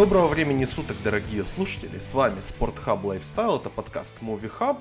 Доброго времени суток, дорогие слушатели! С вами Спортхаб Lifestyle, это подкаст Movie Hub.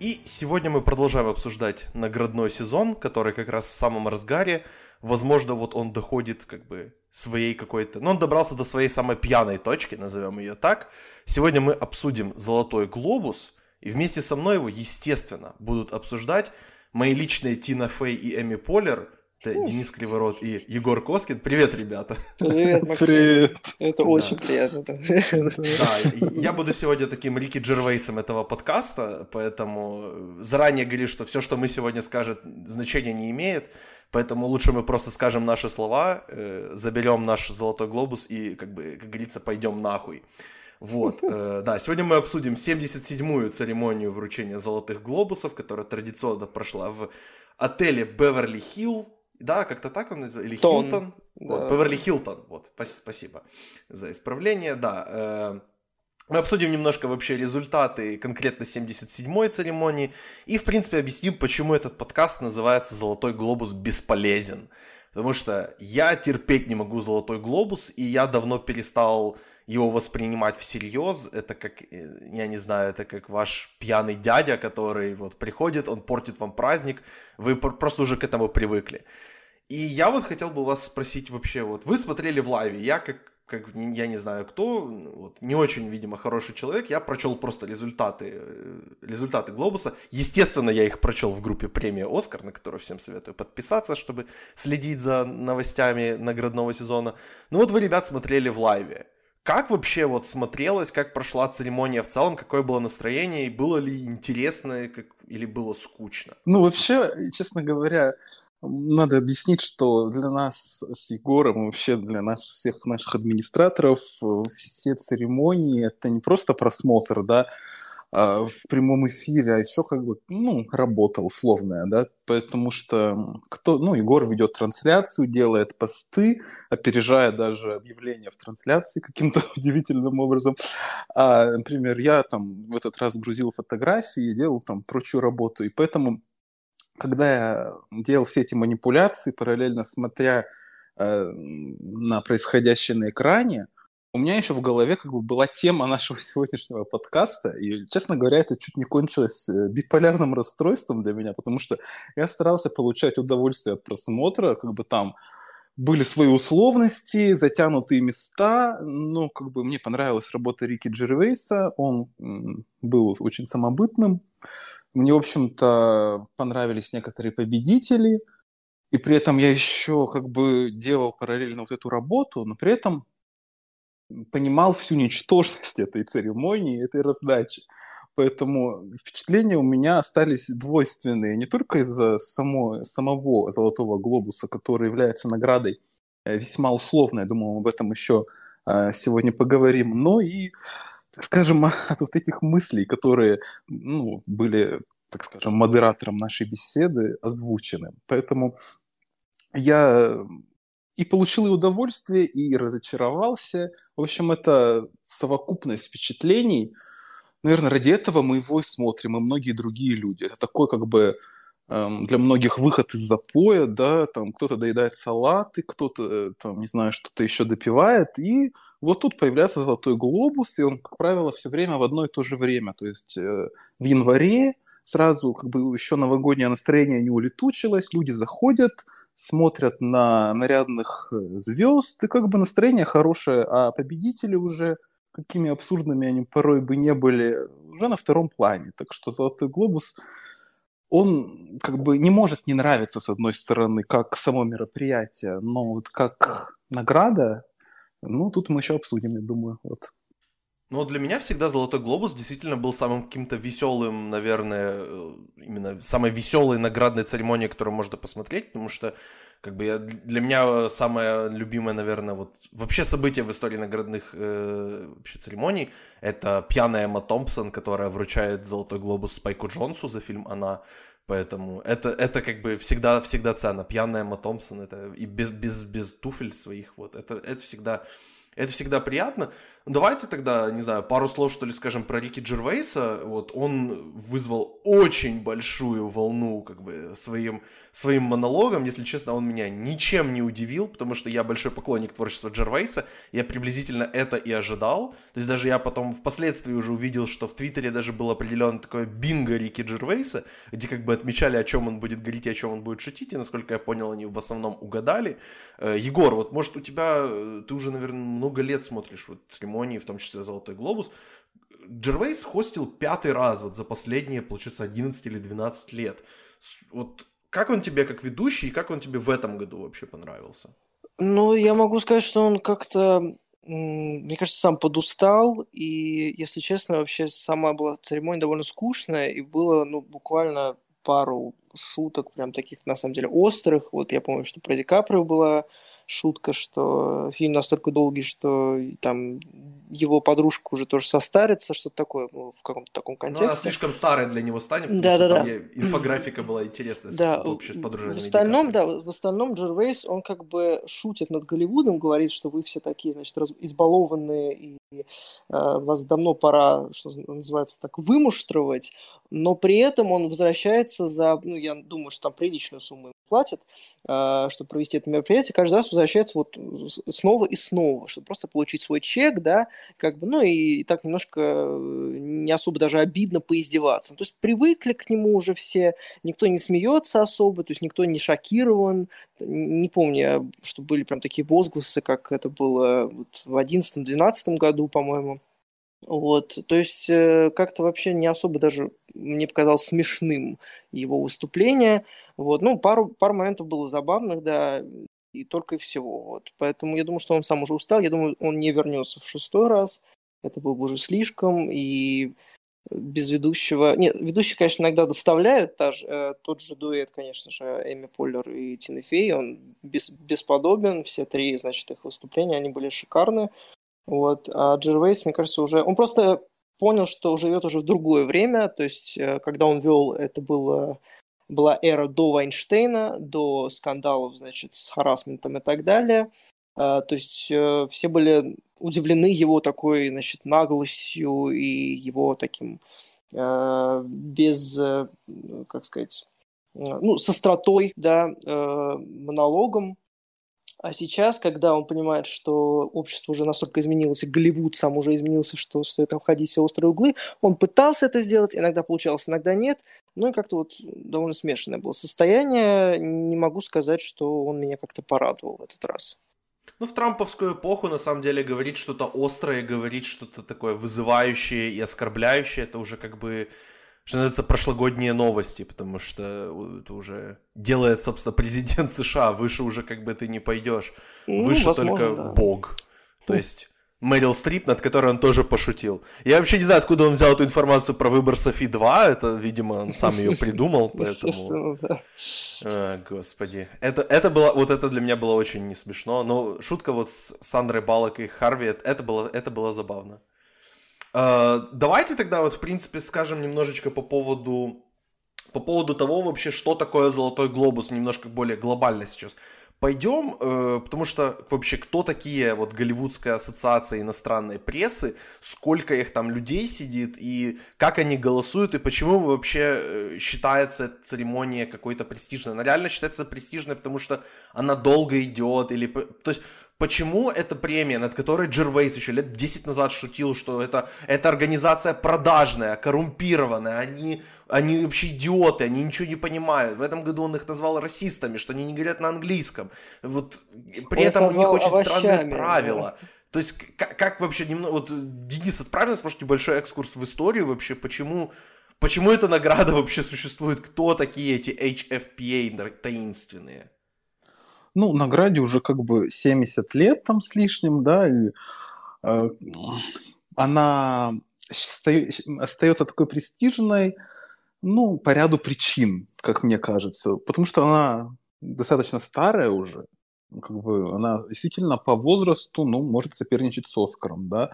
И сегодня мы продолжаем обсуждать наградной сезон, который как раз в самом разгаре. Возможно, вот он доходит как бы своей какой-то... Ну, он добрался до своей самой пьяной точки, назовем ее так. Сегодня мы обсудим «Золотой глобус», и вместе со мной его, естественно, будут обсуждать мои личные Тина Фей и Эми Полер – это Денис Криворот и Егор Коскин. Привет, ребята. Привет, Максим. Привет. Это да. очень приятно. Да, я буду сегодня таким Рики Джервейсом этого подкаста, поэтому заранее говорю, что все, что мы сегодня скажем, значения не имеет, поэтому лучше мы просто скажем наши слова, э, заберем наш золотой глобус и, как бы, как говорится, пойдем нахуй. Вот, э, да, сегодня мы обсудим 77-ю церемонию вручения золотых глобусов, которая традиционно прошла в отеле Беверли-Хилл да, как-то так он называется. Или Тон. Хилтон. Да. Вот, Беверли Хилтон. Вот, спасибо за исправление. Да, э, мы обсудим немножко вообще результаты конкретно 77-й церемонии и, в принципе, объясним, почему этот подкаст называется «Золотой глобус бесполезен». Потому что я терпеть не могу «Золотой глобус», и я давно перестал его воспринимать всерьез. Это как, э, я не знаю, это как ваш пьяный дядя, который вот приходит, он портит вам праздник, вы просто уже к этому привыкли. И я вот хотел бы вас спросить вообще, вот вы смотрели в лайве, я как, как я не знаю кто, вот, не очень, видимо, хороший человек, я прочел просто результаты, э, результаты Глобуса. Естественно, я их прочел в группе премия Оскар, на которую всем советую подписаться, чтобы следить за новостями наградного сезона. Ну вот вы, ребят, смотрели в лайве. Как вообще вот смотрелось, как прошла церемония в целом, какое было настроение, и было ли интересно как, или было скучно? Ну, вообще, честно говоря, надо объяснить, что для нас с Егором вообще для нас, всех наших администраторов все церемонии — это не просто просмотр, да, а, в прямом эфире, а еще как бы, ну, работа условная, да, потому что кто, ну, Егор ведет трансляцию, делает посты, опережая даже объявления в трансляции каким-то удивительным образом. А, например, я там в этот раз грузил фотографии и делал там прочую работу, и поэтому когда я делал все эти манипуляции, параллельно смотря э, на происходящее на экране, у меня еще в голове как бы была тема нашего сегодняшнего подкаста, и, честно говоря, это чуть не кончилось э, биполярным расстройством для меня, потому что я старался получать удовольствие от просмотра, как бы там были свои условности, затянутые места, но как бы мне понравилась работа Рики Джервейса, он был очень самобытным, мне, в общем-то, понравились некоторые победители, и при этом я еще как бы делал параллельно вот эту работу, но при этом понимал всю ничтожность этой церемонии, этой раздачи. Поэтому впечатления у меня остались двойственные не только из-за само, самого Золотого Глобуса, который является наградой э, весьма условной, я думаю, об этом еще э, сегодня поговорим, но и, так скажем, от вот этих мыслей, которые ну, были, так скажем, модератором нашей беседы озвучены. Поэтому я и получил и удовольствие, и разочаровался. В общем, это совокупность впечатлений. Наверное, ради этого мы его и смотрим, и многие другие люди. Это такой как бы для многих выход из запоя, да, там кто-то доедает салаты, кто-то, э, там, не знаю, что-то еще допивает, и вот тут появляется золотой глобус, и он, как правило, все время в одно и то же время, то есть э, в январе сразу как бы еще новогоднее настроение не улетучилось, люди заходят, смотрят на нарядных э, звезд, и как бы настроение хорошее, а победители уже, какими абсурдными они порой бы не были, уже на втором плане. Так что «Золотой глобус» он как бы не может не нравиться, с одной стороны, как само мероприятие, но вот как награда, ну, тут мы еще обсудим, я думаю, вот. Ну, для меня всегда «Золотой глобус» действительно был самым каким-то веселым, наверное, э, именно самой веселой наградной церемонией, которую можно посмотреть, потому что как бы я, для меня самое любимое, наверное, вот вообще событие в истории наградных э, вообще церемоний это пьяная Эмма Томпсон, которая вручает Золотой глобус Спайку Джонсу за фильм «Она». Поэтому это, это как бы всегда, всегда ценно. Пьяная Эмма Томпсон, это и без, без, без туфель своих, вот, это, это всегда это всегда приятно. Давайте тогда, не знаю, пару слов, что ли, скажем, про Рики Джервейса. Вот он вызвал очень большую волну, как бы, своим, своим монологом. Если честно, он меня ничем не удивил, потому что я большой поклонник творчества Джервейса. Я приблизительно это и ожидал. То есть даже я потом впоследствии уже увидел, что в Твиттере даже был определен такое бинго Рики Джервейса, где как бы отмечали, о чем он будет говорить и о чем он будет шутить. И, насколько я понял, они в основном угадали. Э, Егор, вот может у тебя, э, ты уже, наверное, много лет смотришь вот церемонии, в том числе «Золотой глобус». Джервейс хостил пятый раз вот за последние, получается, 11 или 12 лет. Вот как он тебе как ведущий и как он тебе в этом году вообще понравился? Ну, я могу сказать, что он как-то, мне кажется, сам подустал, и, если честно, вообще сама была церемония довольно скучная, и было, ну, буквально пару шуток, прям таких, на самом деле, острых. Вот я помню, что про Ди Каприо была шутка, что фильм настолько долгий, что там его подружка уже тоже состарится, что-то такое ну, в каком-то таком контексте. Ну, она слишком старая для него станет, да, да, да. инфографика была интересная да, с, в остальном, да, в остальном Джервейс, он как бы шутит над Голливудом, говорит, что вы все такие, значит, раз, избалованные, и э, вас давно пора, что называется, так, вымуштровать, но при этом он возвращается за, ну, я думаю, что там приличную сумму платят, э, чтобы провести это мероприятие, каждый раз возвращается вот снова и снова, чтобы просто получить свой чек, да, как бы, ну и, и так немножко э, не особо даже обидно поиздеваться. То есть привыкли к нему уже все, никто не смеется особо, то есть никто не шокирован. Не помню, что были прям такие возгласы, как это было вот в 2011-2012 году, по-моему. Вот, то есть э, как-то вообще не особо даже мне показалось смешным его выступление. Вот, ну, пару, пару моментов было забавных, да, и только и всего. Вот. Поэтому я думаю, что он сам уже устал. Я думаю, он не вернется в шестой раз. Это было бы уже слишком. И без ведущего... Нет, ведущий, конечно, иногда доставляет та же, э, тот же дуэт, конечно же, Эми Поллер и Тина Фей. Он бес, бесподобен. Все три, значит, их выступления, они были шикарны. Вот. А Джервейс, мне кажется, уже... Он просто понял, что живет уже в другое время. То есть, э, когда он вел, это было была эра до Вайнштейна, до скандалов, значит, с харасментом и так далее. А, то есть э, все были удивлены его такой, значит, наглостью и его таким э, без, как сказать, ну, с остротой, да, монологом, а сейчас, когда он понимает, что общество уже настолько изменилось, и Голливуд сам уже изменился, что стоит обходить все острые углы, он пытался это сделать, иногда получалось, иногда нет. Ну и как-то вот довольно смешанное было состояние. Не могу сказать, что он меня как-то порадовал в этот раз. Ну, в трамповскую эпоху, на самом деле, говорить что-то острое, говорить что-то такое вызывающее и оскорбляющее, это уже как бы что называется, прошлогодние новости, потому что это уже делает, собственно, президент США, выше уже как бы ты не пойдешь, ну, выше возможно, только да. Бог. То есть Мэрил Стрип, над которой он тоже пошутил. Я вообще не знаю, откуда он взял эту информацию про выбор Софи 2, это, видимо, он сам ее придумал, поэтому... да. А, господи. Это, это было, вот это для меня было очень не смешно, но шутка вот с Сандрой Балок и Харви, это было, это было забавно. Э, давайте тогда вот, в принципе, скажем немножечко по поводу, по поводу того вообще, что такое Золотой Глобус, немножко более глобально сейчас. Пойдем, э, потому что вообще кто такие вот Голливудская ассоциация иностранной прессы, сколько их там людей сидит и как они голосуют и почему вообще э, считается церемония какой-то престижной. Она реально считается престижной, потому что она долго идет или... То есть Почему эта премия, над которой Джервейс еще лет 10 назад шутил, что это, это организация продажная, коррумпированная, они, они вообще идиоты, они ничего не понимают. В этом году он их назвал расистами, что они не говорят на английском. Вот, при он этом у них очень овощами, странные правила. Да. То есть, как, как вообще немного... Вот, Денис, отправь нас, может, небольшой экскурс в историю вообще, почему, почему эта награда вообще существует, кто такие эти HFPA таинственные? Ну, награде уже как бы 70 лет там с лишним, да, и э, она остается такой престижной, ну, по ряду причин, как мне кажется, потому что она достаточно старая уже, как бы она действительно по возрасту, ну, может соперничать с Оскаром, да.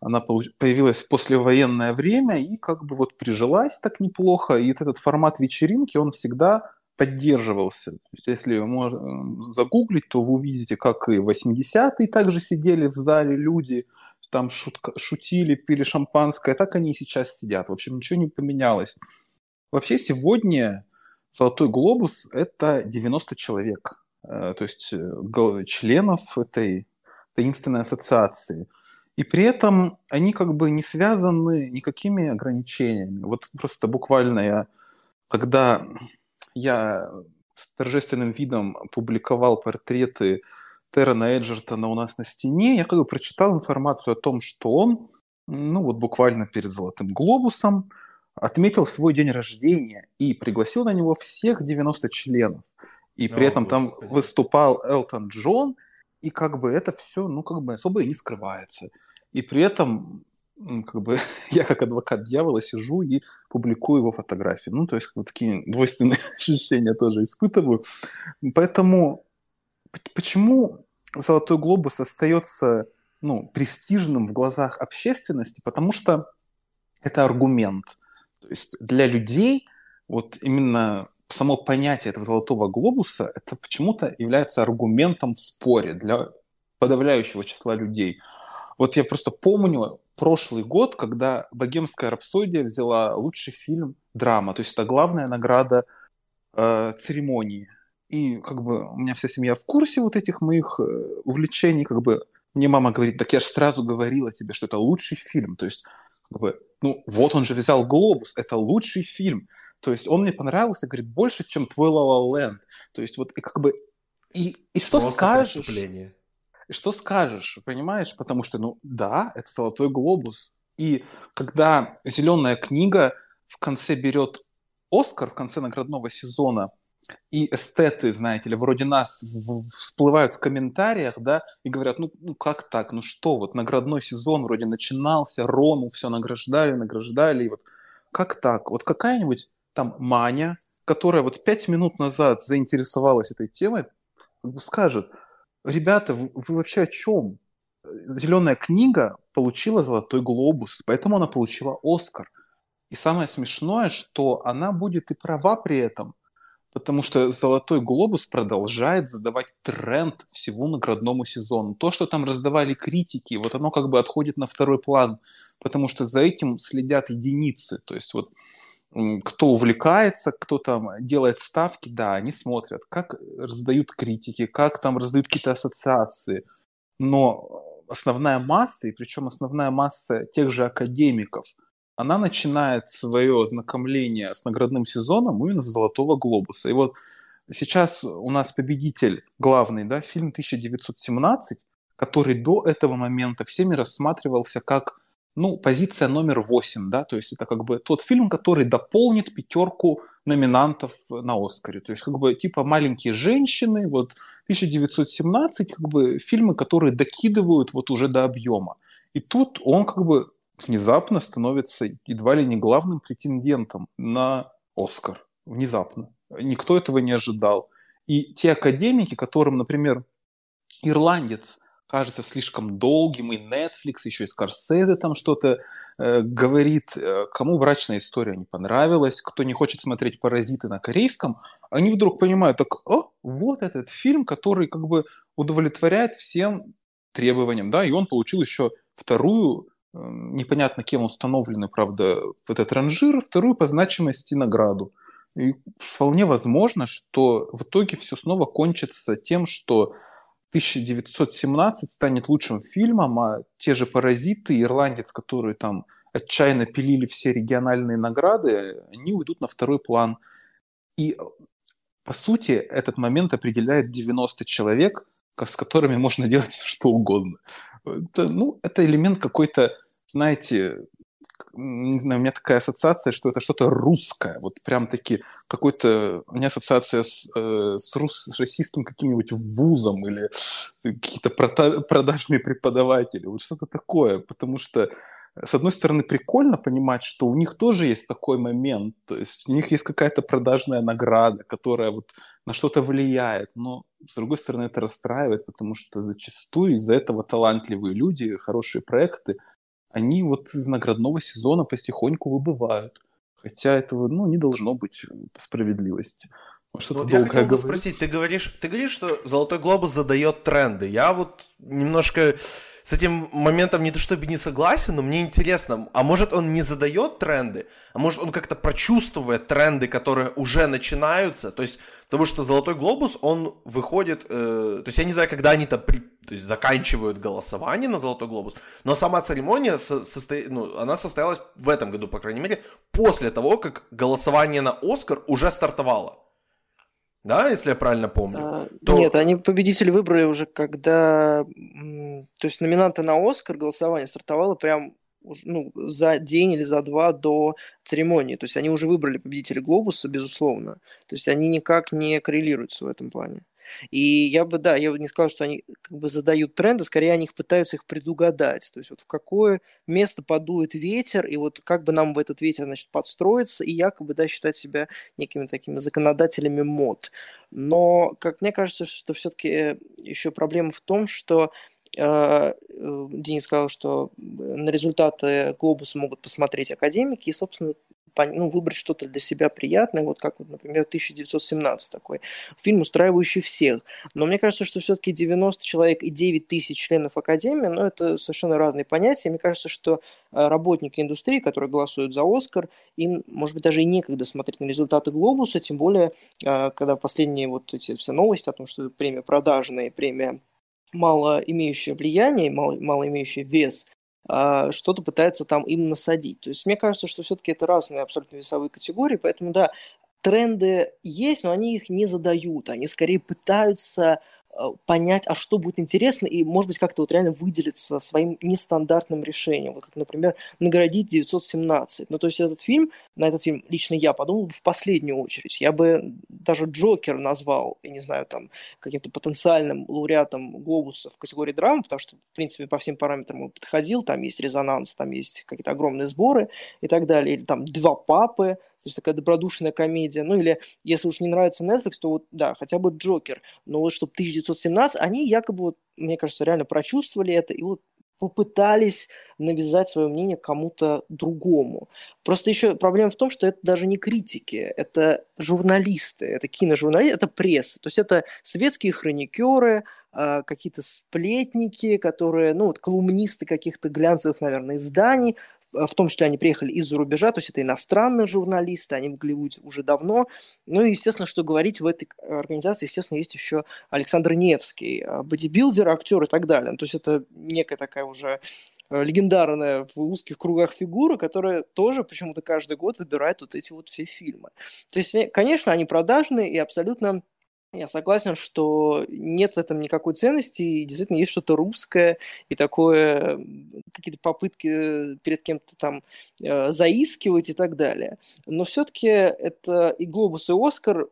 Она получ... появилась в послевоенное время и как бы вот прижилась так неплохо, и вот этот формат вечеринки, он всегда поддерживался. То есть, если можно загуглить, то вы увидите, как и 80-е также сидели в зале люди, там шутка, шутили, пили шампанское, так они и сейчас сидят. В общем, ничего не поменялось. Вообще сегодня Золотой глобус – это 90 человек, э, то есть э, членов этой таинственной ассоциации. И при этом они как бы не связаны никакими ограничениями. Вот просто буквально я, когда я с торжественным видом публиковал портреты Террена Эджертона у нас на стене, я как бы прочитал информацию о том, что он, ну вот буквально перед «Золотым глобусом», отметил свой день рождения и пригласил на него всех 90 членов. И при О, этом там выступал Элтон Джон, и как бы это все, ну, как бы особо и не скрывается. И при этом, как бы, я как адвокат дьявола сижу и публикую его фотографии. Ну, то есть, вот такие двойственные ощущения тоже испытываю. Поэтому почему «Золотой глобус» остается ну, престижным в глазах общественности? Потому что это аргумент – то есть для людей вот именно само понятие этого золотого глобуса это почему-то является аргументом в споре для подавляющего числа людей. Вот я просто помню прошлый год, когда «Богемская рапсодия» взяла лучший фильм драма, то есть это главная награда э, церемонии. И как бы у меня вся семья в курсе вот этих моих э, увлечений, как бы мне мама говорит, так я же сразу говорила тебе, что это лучший фильм. То есть как бы, ну, вот он же взял «Глобус», это лучший фильм. То есть он мне понравился, говорит, больше, чем «Твой Ла Ла То есть вот и как бы... И, и что Просто скажешь? Что скажешь, понимаешь? Потому что, ну, да, это «Золотой глобус». И когда «Зеленая книга» в конце берет Оскар, в конце наградного сезона – и эстеты, знаете ли, вроде нас всплывают в комментариях, да, и говорят, ну, ну как так, ну что, вот наградной сезон вроде начинался, Рому все награждали, награждали, и вот как так? Вот какая-нибудь там Маня, которая вот пять минут назад заинтересовалась этой темой, скажет, ребята, вы, вы вообще о чем? Зеленая книга получила золотой глобус, поэтому она получила Оскар. И самое смешное, что она будет и права при этом – потому что «Золотой глобус» продолжает задавать тренд всему наградному сезону. То, что там раздавали критики, вот оно как бы отходит на второй план, потому что за этим следят единицы. То есть вот кто увлекается, кто там делает ставки, да, они смотрят, как раздают критики, как там раздают какие-то ассоциации. Но основная масса, и причем основная масса тех же академиков, она начинает свое знакомление с наградным сезоном именно с «Золотого глобуса». И вот сейчас у нас победитель главный, да, фильм 1917, который до этого момента всеми рассматривался как ну, позиция номер восемь, да, то есть это как бы тот фильм, который дополнит пятерку номинантов на Оскаре. То есть как бы типа «Маленькие женщины», вот 1917, как бы фильмы, которые докидывают вот уже до объема. И тут он как бы внезапно становится едва ли не главным претендентом на Оскар. Внезапно. Никто этого не ожидал. И те академики, которым, например, ирландец кажется слишком долгим, и Netflix, еще и Скорсезе там что-то э, говорит, э, кому брачная история не понравилась, кто не хочет смотреть «Паразиты» на корейском, они вдруг понимают, так, о, вот этот фильм, который как бы удовлетворяет всем требованиям, да, и он получил еще вторую непонятно кем установлены, правда, этот ранжир, вторую по значимости награду. И вполне возможно, что в итоге все снова кончится тем, что 1917 станет лучшим фильмом, а те же «Паразиты», «Ирландец», которые там отчаянно пилили все региональные награды, они уйдут на второй план. И, по сути, этот момент определяет 90 человек, с которыми можно делать что угодно. Это, ну, это элемент какой-то, знаете, не знаю, у меня такая ассоциация, что это что-то русское, вот прям таки какой-то, у меня ассоциация с, э, с, рус, с российским каким-нибудь вузом или какие-то продажные преподаватели, вот что-то такое, потому что с одной стороны, прикольно понимать, что у них тоже есть такой момент, то есть у них есть какая-то продажная награда, которая вот на что-то влияет, но с другой стороны это расстраивает, потому что зачастую из-за этого талантливые люди, хорошие проекты, они вот из наградного сезона потихоньку выбывают. Хотя этого, ну, не должно быть справедливости. Что вот я хотел бы спросить, ты говоришь, ты говоришь, что Золотой глобус задает тренды. Я вот немножко с этим моментом не то чтобы не согласен, но мне интересно, а может он не задает тренды, а может он как-то прочувствует тренды, которые уже начинаются, то есть потому что «Золотой глобус», он выходит, э, то есть я не знаю, когда они там при, то есть заканчивают голосование на «Золотой глобус», но сама церемония, со, состо, ну, она состоялась в этом году, по крайней мере, после того, как голосование на «Оскар» уже стартовало да, если я правильно помню. А, то... Нет, они победители выбрали уже, когда, то есть номинанты на Оскар голосование стартовало прям ну, за день или за два до церемонии. То есть они уже выбрали победителя Глобуса, безусловно. То есть они никак не коррелируются в этом плане. И я бы, да, я бы не сказал, что они как бы задают тренды, скорее они их пытаются их предугадать. То есть вот в какое место подует ветер, и вот как бы нам в этот ветер, значит, подстроиться, и якобы, да, считать себя некими такими законодателями мод. Но, как мне кажется, что все-таки еще проблема в том, что а, э, Денис сказал, что на результаты глобуса могут посмотреть академики и, собственно, ну, выбрать что-то для себя приятное, вот как, вот, например, 1917 такой. Фильм, устраивающий всех. Но мне кажется, что все-таки 90 человек и 9 тысяч членов Академии, ну, это совершенно разные понятия. Мне кажется, что э, работники индустрии, которые голосуют за Оскар, им, может быть, даже и некогда смотреть на результаты Глобуса, тем более, э, когда последние вот эти все новости о том, что премия продажная, премия мало имеющее влияние, мало, мало имеющее вес, что-то пытается там им насадить. То есть мне кажется, что все-таки это разные абсолютно весовые категории, поэтому да, тренды есть, но они их не задают, они скорее пытаются понять, а что будет интересно, и, может быть, как-то вот реально выделиться своим нестандартным решением. Вот как, например, наградить 917. Ну, то есть этот фильм, на этот фильм лично я подумал бы в последнюю очередь. Я бы даже Джокер назвал, я не знаю, там, каким-то потенциальным лауреатом Глобуса в категории драм, потому что, в принципе, по всем параметрам он подходил, там есть резонанс, там есть какие-то огромные сборы и так далее. Или там «Два папы», то есть такая добродушная комедия. Ну или, если уж не нравится Netflix, то вот, да, хотя бы Джокер. Но вот чтобы 1917, они якобы, вот, мне кажется, реально прочувствовали это и вот попытались навязать свое мнение кому-то другому. Просто еще проблема в том, что это даже не критики, это журналисты, это киножурналисты, это пресса. То есть это светские хроникеры, а, какие-то сплетники, которые, ну, вот колумнисты каких-то глянцевых, наверное, изданий, в том числе они приехали из-за рубежа, то есть это иностранные журналисты, они в Голливуде уже давно. Ну и, естественно, что говорить в этой организации, естественно, есть еще Александр Невский, а, бодибилдер, актер и так далее. То есть это некая такая уже э, легендарная в узких кругах фигура, которая тоже почему-то каждый год выбирает вот эти вот все фильмы. То есть, э, конечно, они продажные и абсолютно я согласен, что нет в этом никакой ценности, и действительно есть что-то русское, и такое, какие-то попытки перед кем-то там э, заискивать и так далее. Но все-таки это и «Глобус», и «Оскар»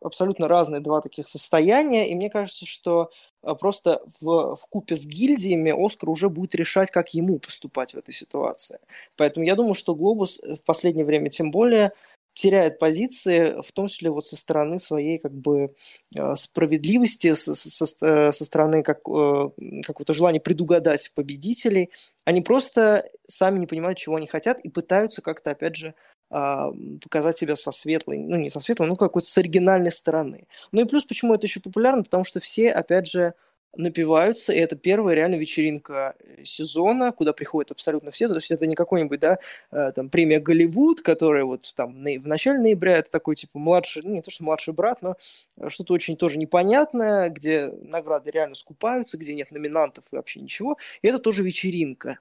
абсолютно разные два таких состояния, и мне кажется, что э, просто в, в купе с гильдиями Оскар уже будет решать, как ему поступать в этой ситуации. Поэтому я думаю, что Глобус в последнее время тем более теряет позиции, в том числе вот со стороны своей как бы э, справедливости, со, со, э, со стороны как, э, какого-то желания предугадать победителей. Они просто сами не понимают, чего они хотят и пытаются как-то, опять же, а, показать себя со светлой, ну не со светлой, ну какой-то с оригинальной стороны. Ну и плюс, почему это еще популярно, потому что все, опять же, напиваются, и это первая реально вечеринка э, сезона, куда приходят абсолютно все, то есть это не какой-нибудь, да, э, там, премия Голливуд, которая вот там в начале ноября, это такой, типа, младший, ну, не то, что младший брат, но э, что-то очень тоже непонятное, где награды реально скупаются, где нет номинантов и вообще ничего, и это тоже вечеринка.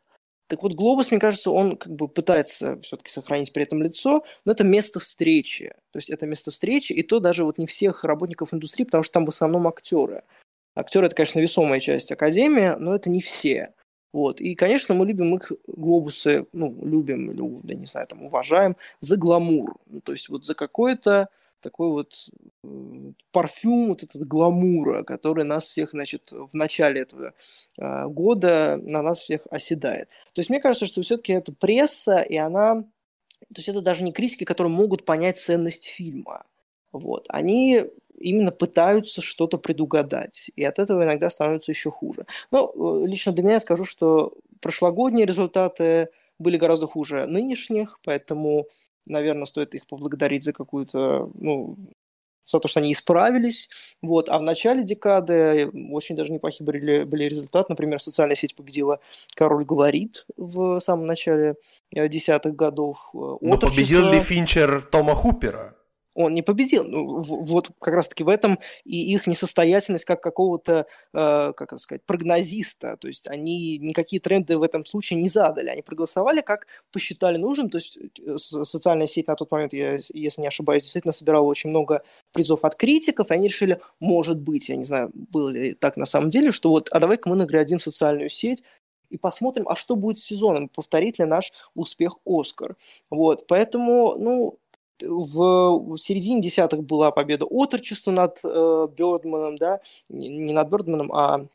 Так вот, Глобус, мне кажется, он как бы пытается все-таки сохранить при этом лицо, но это место встречи. То есть это место встречи, и то даже вот не всех работников индустрии, потому что там в основном актеры. Актеры – это, конечно, весомая часть Академии, но это не все. Вот. И, конечно, мы любим их глобусы, ну, любим, или, да, не знаю, там, уважаем за гламур. Ну, то есть вот за какой-то такой вот э, парфюм вот этот гламура, который нас всех, значит, в начале этого э, года на нас всех оседает. То есть мне кажется, что все-таки это пресса, и она... То есть это даже не критики, которые могут понять ценность фильма. Вот. Они именно пытаются что-то предугадать. И от этого иногда становится еще хуже. Но э, лично для меня скажу, что прошлогодние результаты были гораздо хуже нынешних, поэтому, наверное, стоит их поблагодарить за какую-то, ну, за то, что они исправились. Вот. А в начале декады очень даже неплохие были, были результаты. Например, социальная сеть победила «Король говорит» в самом начале э, десятых годов. Но победил ли Финчер Тома Хупера? Он не победил. Ну, вот как раз-таки в этом и их несостоятельность как какого-то, э, как это сказать, прогнозиста. То есть они никакие тренды в этом случае не задали. Они проголосовали, как посчитали нужным. То есть э, социальная сеть на тот момент, я, если не ошибаюсь, действительно собирала очень много призов от критиков, и они решили, может быть, я не знаю, было ли так на самом деле, что вот, а давай-ка мы наградим социальную сеть, и посмотрим, а что будет с сезоном, повторит ли наш успех Оскар. Вот, поэтому, ну, в середине десятых была победа отрочества над э, Бёрдманом, да, не над Бёрдманом, а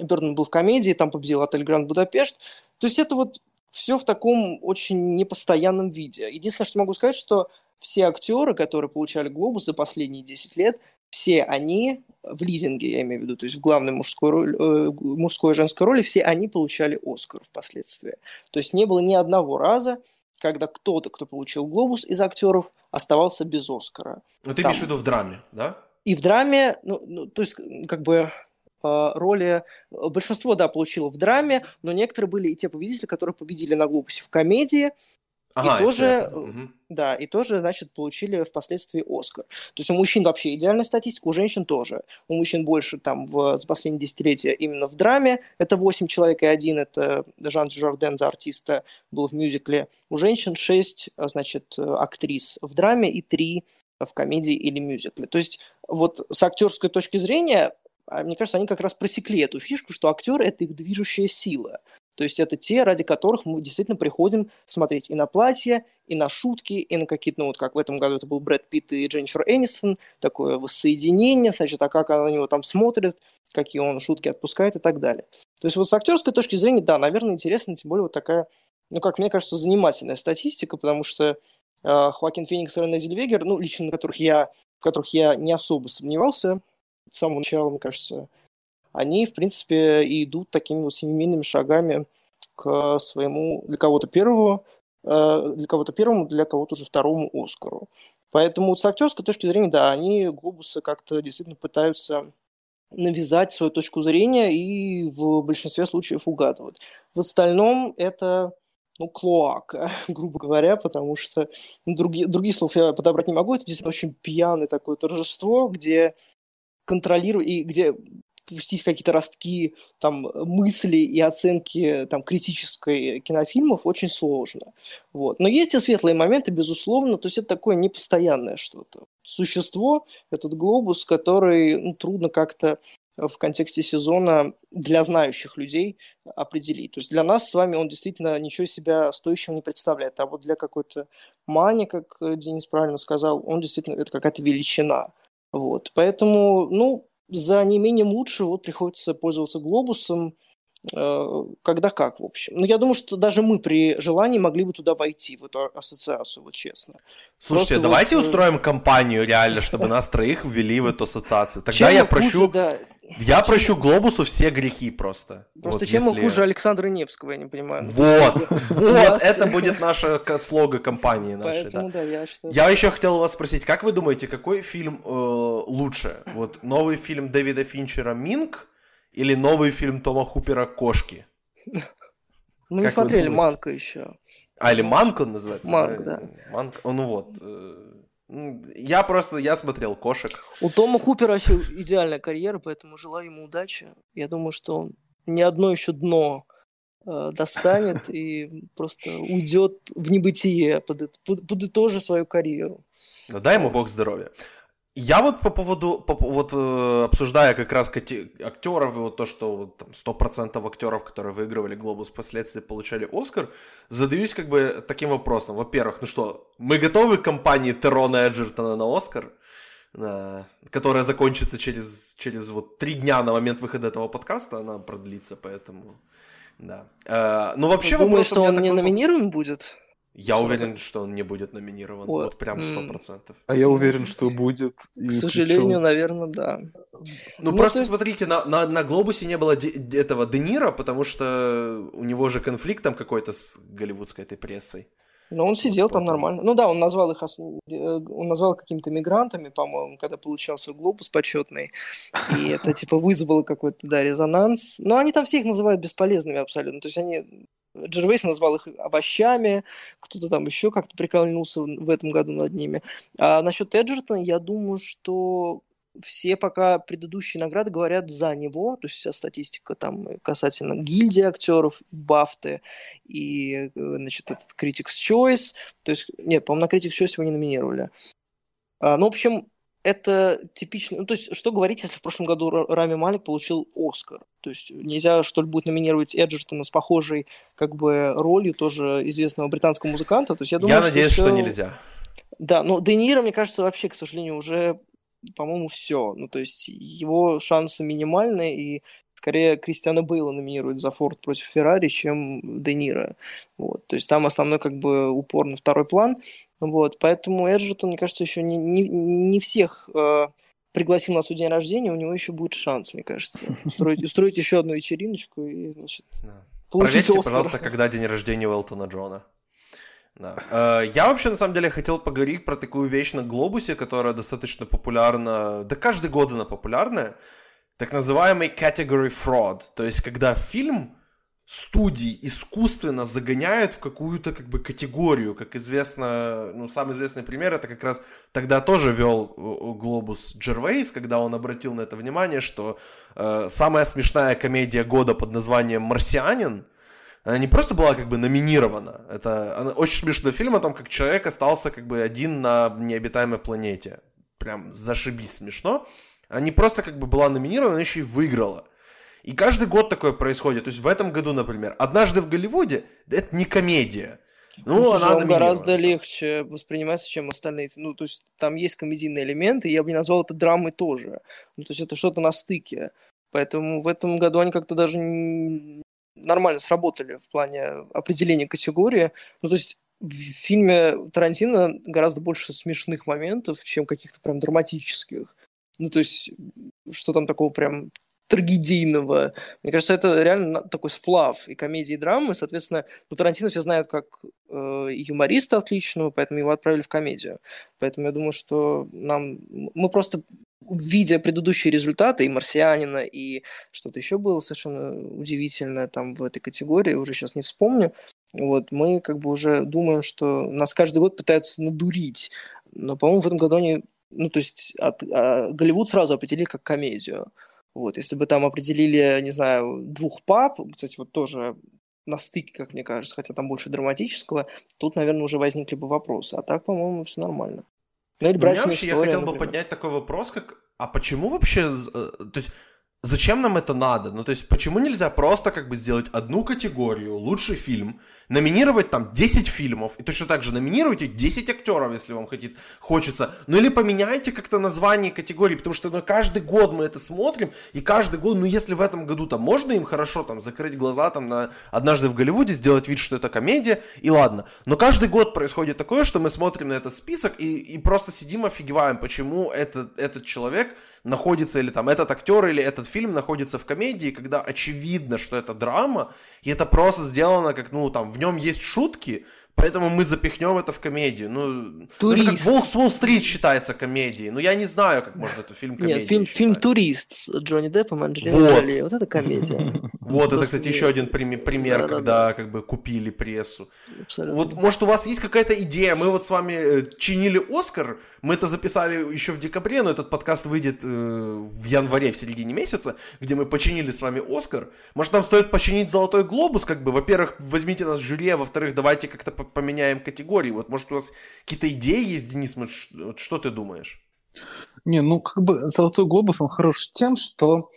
Бёрдман был в комедии, там победил отель Гранд Будапешт. То есть это вот все в таком очень непостоянном виде. Единственное, что могу сказать, что все актеры, которые получали «Глобус» за последние 10 лет, все они в лизинге, я имею в виду, то есть в главной мужской, роли, э, мужской и женской роли, все они получали «Оскар» впоследствии. То есть не было ни одного раза, когда кто-то, кто получил «Глобус» из актеров, оставался без Оскара. Ну, ты Там... имеешь в виду в драме, да? И в драме, ну, ну то есть, как бы э, роли... Большинство, да, получило в драме, но некоторые были и те победители, которые победили на «Глобусе» в комедии, Ага, и тоже, угу. да, и тоже, значит, получили впоследствии Оскар. То есть у мужчин вообще идеальная статистика, у женщин тоже. У мужчин больше там в, за последние десятилетия именно в драме. Это 8 человек и один, это Жан Жорден за артиста был в мюзикле. У женщин 6, значит, актрис в драме и 3 в комедии или мюзикле. То есть вот с актерской точки зрения, а, мне кажется, они как раз просекли эту фишку, что актер – это их движущая сила. То есть это те, ради которых мы действительно приходим смотреть и на платья, и на шутки, и на какие-то, ну вот как в этом году это был Брэд Питт и Дженнифер Энистон, такое воссоединение, значит, а как она на него там смотрит, какие он шутки отпускает и так далее. То есть вот с актерской точки зрения, да, наверное, интересно, тем более вот такая, ну, как мне кажется, занимательная статистика, потому что э, Хоакин Феникс и Рене Зельвегер, ну, лично на которых я, в которых я не особо сомневался с самого начала, мне кажется, они, в принципе, и идут такими вот семимильными шагами к своему, для кого-то первому, э, для кого-то первому, для кого-то уже второму Оскару. Поэтому с актерской точки зрения, да, они глобусы как-то действительно пытаются навязать свою точку зрения и в большинстве случаев угадывают. В остальном это ну, клоака, грубо говоря, потому что ну, другие, других слов я подобрать не могу. Это действительно очень пьяное такое торжество, где контролирую и где пустить какие-то ростки там мысли и оценки там критической кинофильмов очень сложно. Вот. Но есть и светлые моменты, безусловно, то есть это такое непостоянное что-то. Существо, этот глобус, который ну, трудно как-то в контексте сезона для знающих людей определить. То есть для нас с вами он действительно ничего себя стоящего не представляет. А вот для какой-то мани, как Денис правильно сказал, он действительно это какая-то величина. Вот. Поэтому, ну, за неимением лучше вот приходится пользоваться глобусом, когда как, в общем. Но я думаю, что даже мы при желании могли бы туда войти, в эту ассоциацию, вот честно. Слушайте, Просто давайте вот... Э, устроим компанию реально, чтобы нас троих ввели в эту ассоциацию. Тогда я прощу... Я прощу Глобусу все грехи просто. Просто вот, чем если... хуже Александра Невского, я не понимаю. Вот, вот, это будет наша слога компании нашей. Да, я еще хотел вас спросить, как вы думаете, какой фильм э, лучше? Вот новый фильм Дэвида Финчера «Минк» или новый фильм Тома Хупера «Кошки»? Мы не смотрели «Манка» еще. А, или «Манк» он называется? «Манк», да. «Манк», ну вот. Э, я просто, я смотрел кошек. У Тома Хупера еще идеальная карьера, поэтому желаю ему удачи. Я думаю, что он ни одно еще дно э, достанет и просто уйдет в небытие, подытожив свою карьеру. дай ему бог здоровья. Я вот по поводу, по, вот э, обсуждая как раз актеров и вот то, что вот, там, 100% актеров, которые выигрывали Глобус, впоследствии получали Оскар, задаюсь как бы таким вопросом. Во-первых, ну что, мы готовы к компании Терона Эджертона на Оскар, э, которая закончится через, через вот три дня на момент выхода этого подкаста, она продлится, поэтому, да. Э, ну вообще Думаешь, что он не номинирован будет? Я уверен, что он не будет номинирован. Вот, вот прям сто процентов. А я уверен, что будет. К сожалению, причем... наверное, да. Ну, ну просто есть... смотрите, на, на, на Глобусе не было де- этого Де Ниро, потому что у него же конфликт там какой-то с голливудской этой прессой. Но он сидел там нормально. Ну да, он назвал их, э, он назвал какими-то мигрантами, по-моему, когда получал свой глобус почетный. И это типа вызвало какой-то, да, резонанс. Но они там всех называют бесполезными абсолютно. То есть они Джервейс назвал их овощами, кто-то там еще как-то прикольнулся в этом году над ними. А насчет Эджертона, я думаю, что все пока предыдущие награды говорят за него, то есть вся статистика там касательно гильдии актеров, Бафты и, э, значит, этот Critics' Choice, то есть, нет, по-моему, на Critics' Choice его не номинировали. А, ну, в общем, это типично, ну, то есть, что говорить, если в прошлом году Рами Малик получил Оскар? То есть, нельзя, что ли, будет номинировать Эджертона с похожей, как бы, ролью тоже известного британского музыканта? То есть, я думаю, я надеюсь, что, что нельзя. Да, но Де Ниро, мне кажется, вообще, к сожалению, уже по-моему, все. Ну, то есть его шансы минимальны, и скорее Кристиана Бейла номинируют за Форд против Феррари, чем Де Ниро. Вот. То есть там основной как бы упор на второй план. Вот. Поэтому Эджертон, мне кажется, еще не, не, не всех э, пригласил на свой день рождения, у него еще будет шанс, мне кажется, устроить, устроить еще одну вечериночку и, значит, получить Проверьте, пожалуйста, когда день рождения у Элтона Джона. Да. Э, я вообще, на самом деле, хотел поговорить про такую вещь на Глобусе, которая достаточно популярна, да каждый год она популярная, так называемый category fraud, то есть когда фильм студии искусственно загоняют в какую-то как бы категорию, как известно, ну, самый известный пример, это как раз тогда тоже вел Глобус Джервейс, когда он обратил на это внимание, что э, самая смешная комедия года под названием «Марсианин», она не просто была как бы номинирована. Это она, очень смешной фильм о том, как человек остался как бы один на необитаемой планете. Прям зашибись смешно. Она не просто как бы была номинирована, она еще и выиграла. И каждый год такое происходит. То есть в этом году, например, «Однажды в Голливуде» — это не комедия. Ну, ну она он гораздо легче воспринимается, чем остальные. Ну, то есть там есть комедийные элементы, я бы не назвал это драмой тоже. Ну, то есть это что-то на стыке. Поэтому в этом году они как-то даже нормально сработали в плане определения категории. Ну, то есть в фильме Тарантино гораздо больше смешных моментов, чем каких-то прям драматических. Ну, то есть, что там такого прям трагедийного. Мне кажется, это реально такой сплав и комедии, и драмы. Соответственно, ну, Тарантино все знают как э, юмориста отличного, поэтому его отправили в комедию. Поэтому я думаю, что нам... Мы просто видя предыдущие результаты и «Марсианина», и что-то еще было совершенно удивительное там в этой категории, уже сейчас не вспомню, вот, мы как бы уже думаем, что нас каждый год пытаются надурить. Но, по-моему, в этом году они, ну, то есть от, а, Голливуд сразу определили как комедию. Вот, если бы там определили, не знаю, двух пап, кстати, вот тоже на стыке, как мне кажется, хотя там больше драматического, тут, наверное, уже возникли бы вопросы. А так, по-моему, все нормально. Ну, или брачная вообще, история, я хотел например. бы поднять такой вопрос, как, а почему вообще, э, то есть, зачем нам это надо? Ну, то есть, почему нельзя просто как бы сделать одну категорию, лучший фильм, номинировать там 10 фильмов, и точно так же номинируйте 10 актеров, если вам хотите, хочется. Ну, или поменяйте как-то название категории, потому что ну, каждый год мы это смотрим, и каждый год, ну, если в этом году там можно им хорошо там закрыть глаза там на «Однажды в Голливуде», сделать вид, что это комедия, и ладно. Но каждый год происходит такое, что мы смотрим на этот список и, и просто сидим офигеваем, почему этот, этот человек находится, или там этот актер, или этот фильм находится в комедии, когда очевидно, что это драма, и это просто сделано как, ну, там, в нем есть шутки, Поэтому мы запихнем это в комедию. Ну, Турист. ну это как Волк с Уолл-стрит считается комедией. Ну, я не знаю, как можно эту фильм комедией Нет, фильм, фильм «Турист» с Джонни Деппом и Анджелиной вот. Джоли. Вот это комедия. Вот, это, кстати, еще один пример, когда как бы купили прессу. Вот, может, у вас есть какая-то идея? Мы вот с вами э, чинили «Оскар», мы это записали еще в декабре, но этот подкаст выйдет э, в январе, в середине месяца, где мы починили с вами Оскар. Может, нам стоит починить Золотой Глобус, как бы, во-первых, возьмите нас в жюри, а во-вторых, давайте как-то поменяем категории. Вот, может, у вас какие-то идеи есть, Денис, вот, что ты думаешь? Не, ну, как бы Золотой Глобус, он хорош тем, что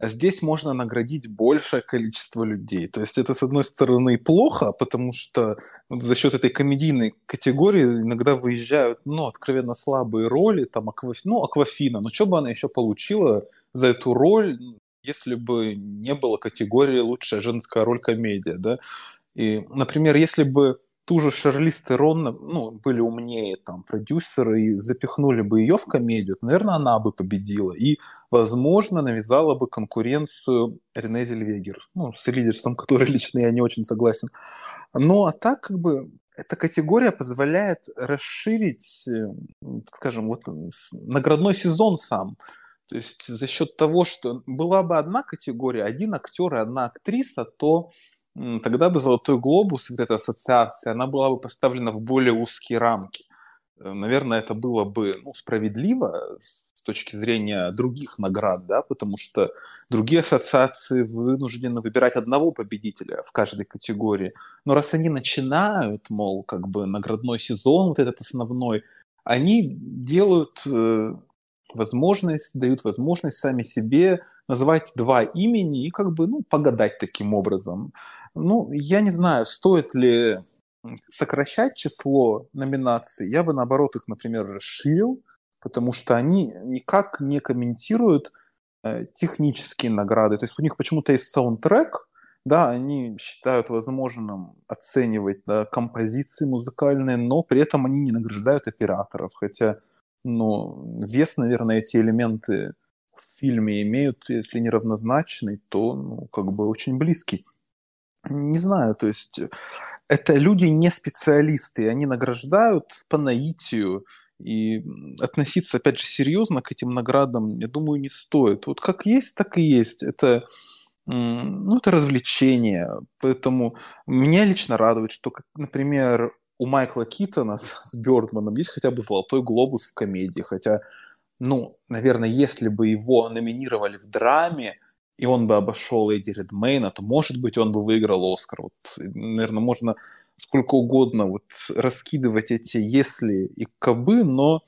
здесь можно наградить большее количество людей. То есть это, с одной стороны, плохо, потому что вот за счет этой комедийной категории иногда выезжают, ну, откровенно слабые роли, там, Акваф... ну, Аквафина, ну, что бы она еще получила за эту роль, если бы не было категории «Лучшая женская роль комедия», да? И, например, если бы ту же Шарлиз Терон, ну, были умнее там продюсеры и запихнули бы ее в комедию, наверное, она бы победила и, возможно, навязала бы конкуренцию Рене Зельвегер, ну, с лидерством которой лично я не очень согласен. Ну, а так, как бы, эта категория позволяет расширить, э, скажем, вот наградной сезон сам. То есть за счет того, что была бы одна категория, один актер и одна актриса, то тогда бы «Золотой глобус», вот эта ассоциация, она была бы поставлена в более узкие рамки. Э, наверное, это было бы ну, справедливо с точки зрения других наград, да, потому что другие ассоциации вынуждены выбирать одного победителя в каждой категории. Но раз они начинают, мол, как бы наградной сезон, вот этот основной, они делают э, возможность, дают возможность сами себе назвать два имени и как бы, ну, погадать таким образом. Ну, я не знаю, стоит ли сокращать число номинаций. Я бы, наоборот, их, например, расширил, потому что они никак не комментируют э, технические награды. То есть у них почему-то есть саундтрек, да, они считают возможным оценивать да, композиции музыкальные, но при этом они не награждают операторов, хотя, ну, вес, наверное, эти элементы в фильме имеют, если не равнозначный, то, ну, как бы очень близкий. Не знаю, то есть это люди не специалисты, они награждают по наитию, и относиться, опять же, серьезно к этим наградам, я думаю, не стоит. Вот как есть, так и есть. Это, ну, это развлечение. Поэтому меня лично радует, что, как, например, у Майкла Китона с, с Бёрдманом есть хотя бы «Золотой глобус» в комедии. Хотя, ну, наверное, если бы его номинировали в драме, и он бы обошел Эдди Редмейна, то, может быть, он бы выиграл Оскар. Вот, наверное, можно сколько угодно вот раскидывать эти если и кабы, но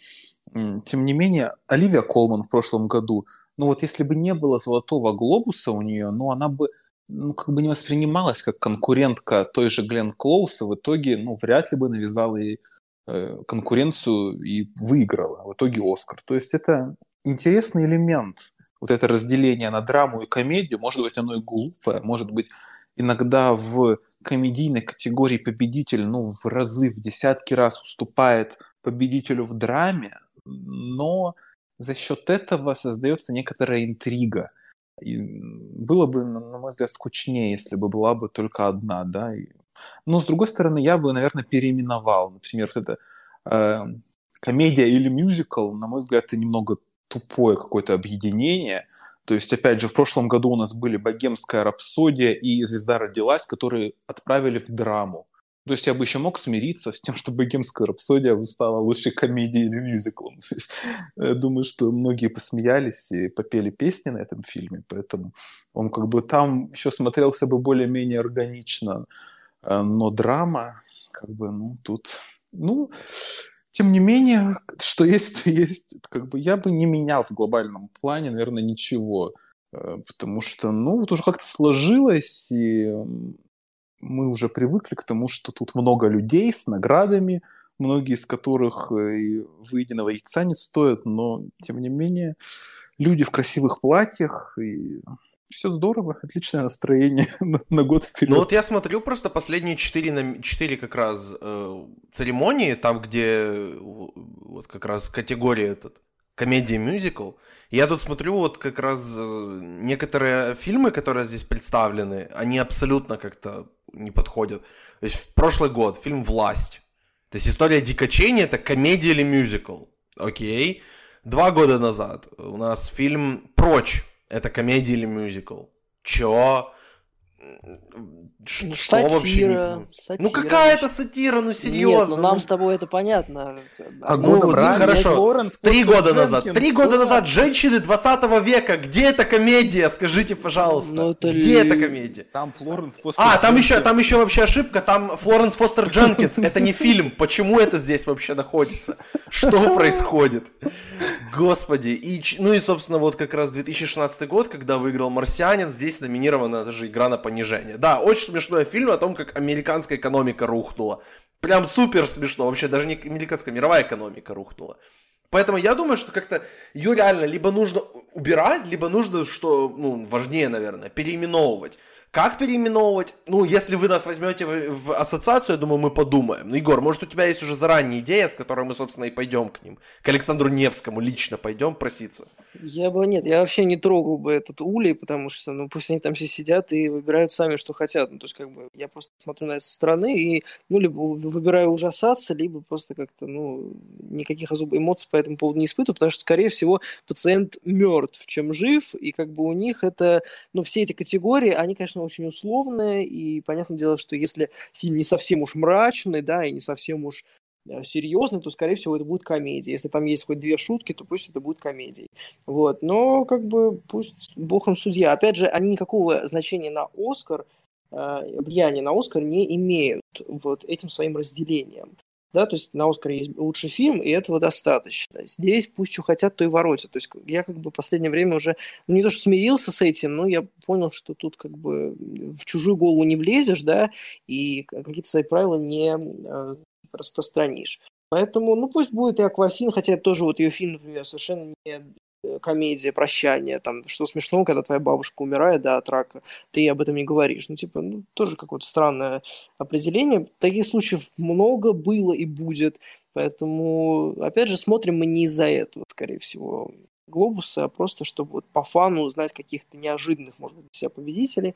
тем не менее Оливия Колман в прошлом году, ну вот если бы не было золотого глобуса у нее, ну она бы ну, как бы не воспринималась как конкурентка той же Глен Клоус, и в итоге, ну, вряд ли бы навязала ей э, конкуренцию и выиграла в итоге Оскар. То есть это интересный элемент, вот это разделение на драму и комедию, может быть, оно и глупое, может быть, иногда в комедийной категории победитель, ну, в разы, в десятки раз уступает победителю в драме, но за счет этого создается некоторая интрига. И было бы, на мой взгляд, скучнее, если бы была бы только одна, да. Но, с другой стороны, я бы, наверное, переименовал. Например, вот это э, комедия или мюзикл, на мой взгляд, это немного тупое какое-то объединение – то есть, опять же, в прошлом году у нас были «Богемская рапсодия» и «Звезда родилась», которые отправили в драму. То есть я бы еще мог смириться с тем, что «Богемская рапсодия» стала лучшей комедией или мюзиклом. Есть, я думаю, что многие посмеялись и попели песни на этом фильме, поэтому он как бы там еще смотрелся бы более-менее органично. Э, но драма, как бы, ну, тут... Ну, тем не менее, что есть, то есть. Как бы я бы не менял в глобальном плане, наверное, ничего. Э, потому что, ну, вот уже как-то сложилось, и мы уже привыкли к тому, что тут много людей с наградами, многие из которых э, и выеденного яйца не стоят, но, тем не менее, люди в красивых платьях, и все здорово, отличное настроение на, на год вперед. Ну вот я смотрю просто последние четыре, четыре как раз э, церемонии, там где вот как раз категория этот, комедия-мюзикл. Я тут смотрю вот как раз э, некоторые фильмы, которые здесь представлены, они абсолютно как-то не подходят. То есть в прошлый год фильм «Власть». То есть история дикачения это комедия или мюзикл. Окей. Два года назад у нас фильм «Прочь» это комедия или мюзикл? Чё? Ну, что сатира, вообще не... сатира. Ну какая это сатира, ну серьезно. Нет, ну нам ну... с тобой это понятно. А ну, годом ну, хорошо. Флоренс, Три года Дженкинс, назад. Три что? года назад. Женщины 20 века. Где эта комедия? Скажите, пожалуйста. Ну, это Где ли... эта комедия? Там Флоренс Фостер А, там еще, там еще вообще ошибка. Там Флоренс Фостер Дженкинс. Это не фильм. Почему это здесь вообще находится? Что происходит? Господи. И, ну и, собственно, вот как раз 2016 год, когда выиграл «Марсианин», здесь номинирована даже игра на понижение. Да, очень смешной фильм о том, как американская экономика рухнула. Прям супер смешно. Вообще даже не американская, мировая экономика рухнула. Поэтому я думаю, что как-то ее реально либо нужно убирать, либо нужно, что ну, важнее, наверное, переименовывать. Как переименовывать? Ну, если вы нас возьмете в, в ассоциацию, я думаю, мы подумаем. Ну, Егор, может, у тебя есть уже заранее идея, с которой мы, собственно, и пойдем к ним? К Александру Невскому лично пойдем проситься? Я бы, нет, я вообще не трогал бы этот улей, потому что, ну, пусть они там все сидят и выбирают сами, что хотят. Ну, то есть, как бы, я просто смотрю на это со стороны и, ну, либо выбираю ужасаться, либо просто как-то, ну, никаких особо эмоций по этому поводу не испытываю, потому что, скорее всего, пациент мертв, чем жив, и как бы у них это, ну, все эти категории, они, конечно, очень условные, и понятное дело, что если фильм не совсем уж мрачный, да, и не совсем уж э, серьезный, то, скорее всего, это будет комедия. Если там есть хоть две шутки, то пусть это будет комедией. Вот. Но, как бы, пусть бог им судья. Опять же, они никакого значения на Оскар, э, влияния на Оскар не имеют вот этим своим разделением да, то есть на Оскаре есть лучший фильм, и этого достаточно. Здесь пусть что хотят, то и воротят. То есть я как бы в последнее время уже, ну не то что смирился с этим, но я понял, что тут как бы в чужую голову не влезешь, да, и какие-то свои правила не э, распространишь. Поэтому, ну, пусть будет и Аквафин, хотя тоже вот ее фильм, например, совершенно не комедия, прощание, там, что смешно, когда твоя бабушка умирает, да, от рака, ты об этом не говоришь. Ну, типа, ну, тоже какое-то странное определение. Таких случаев много было и будет, поэтому, опять же, смотрим мы не из-за этого, скорее всего, глобуса, а просто чтобы вот по фану узнать каких-то неожиданных, может быть, для себя победителей.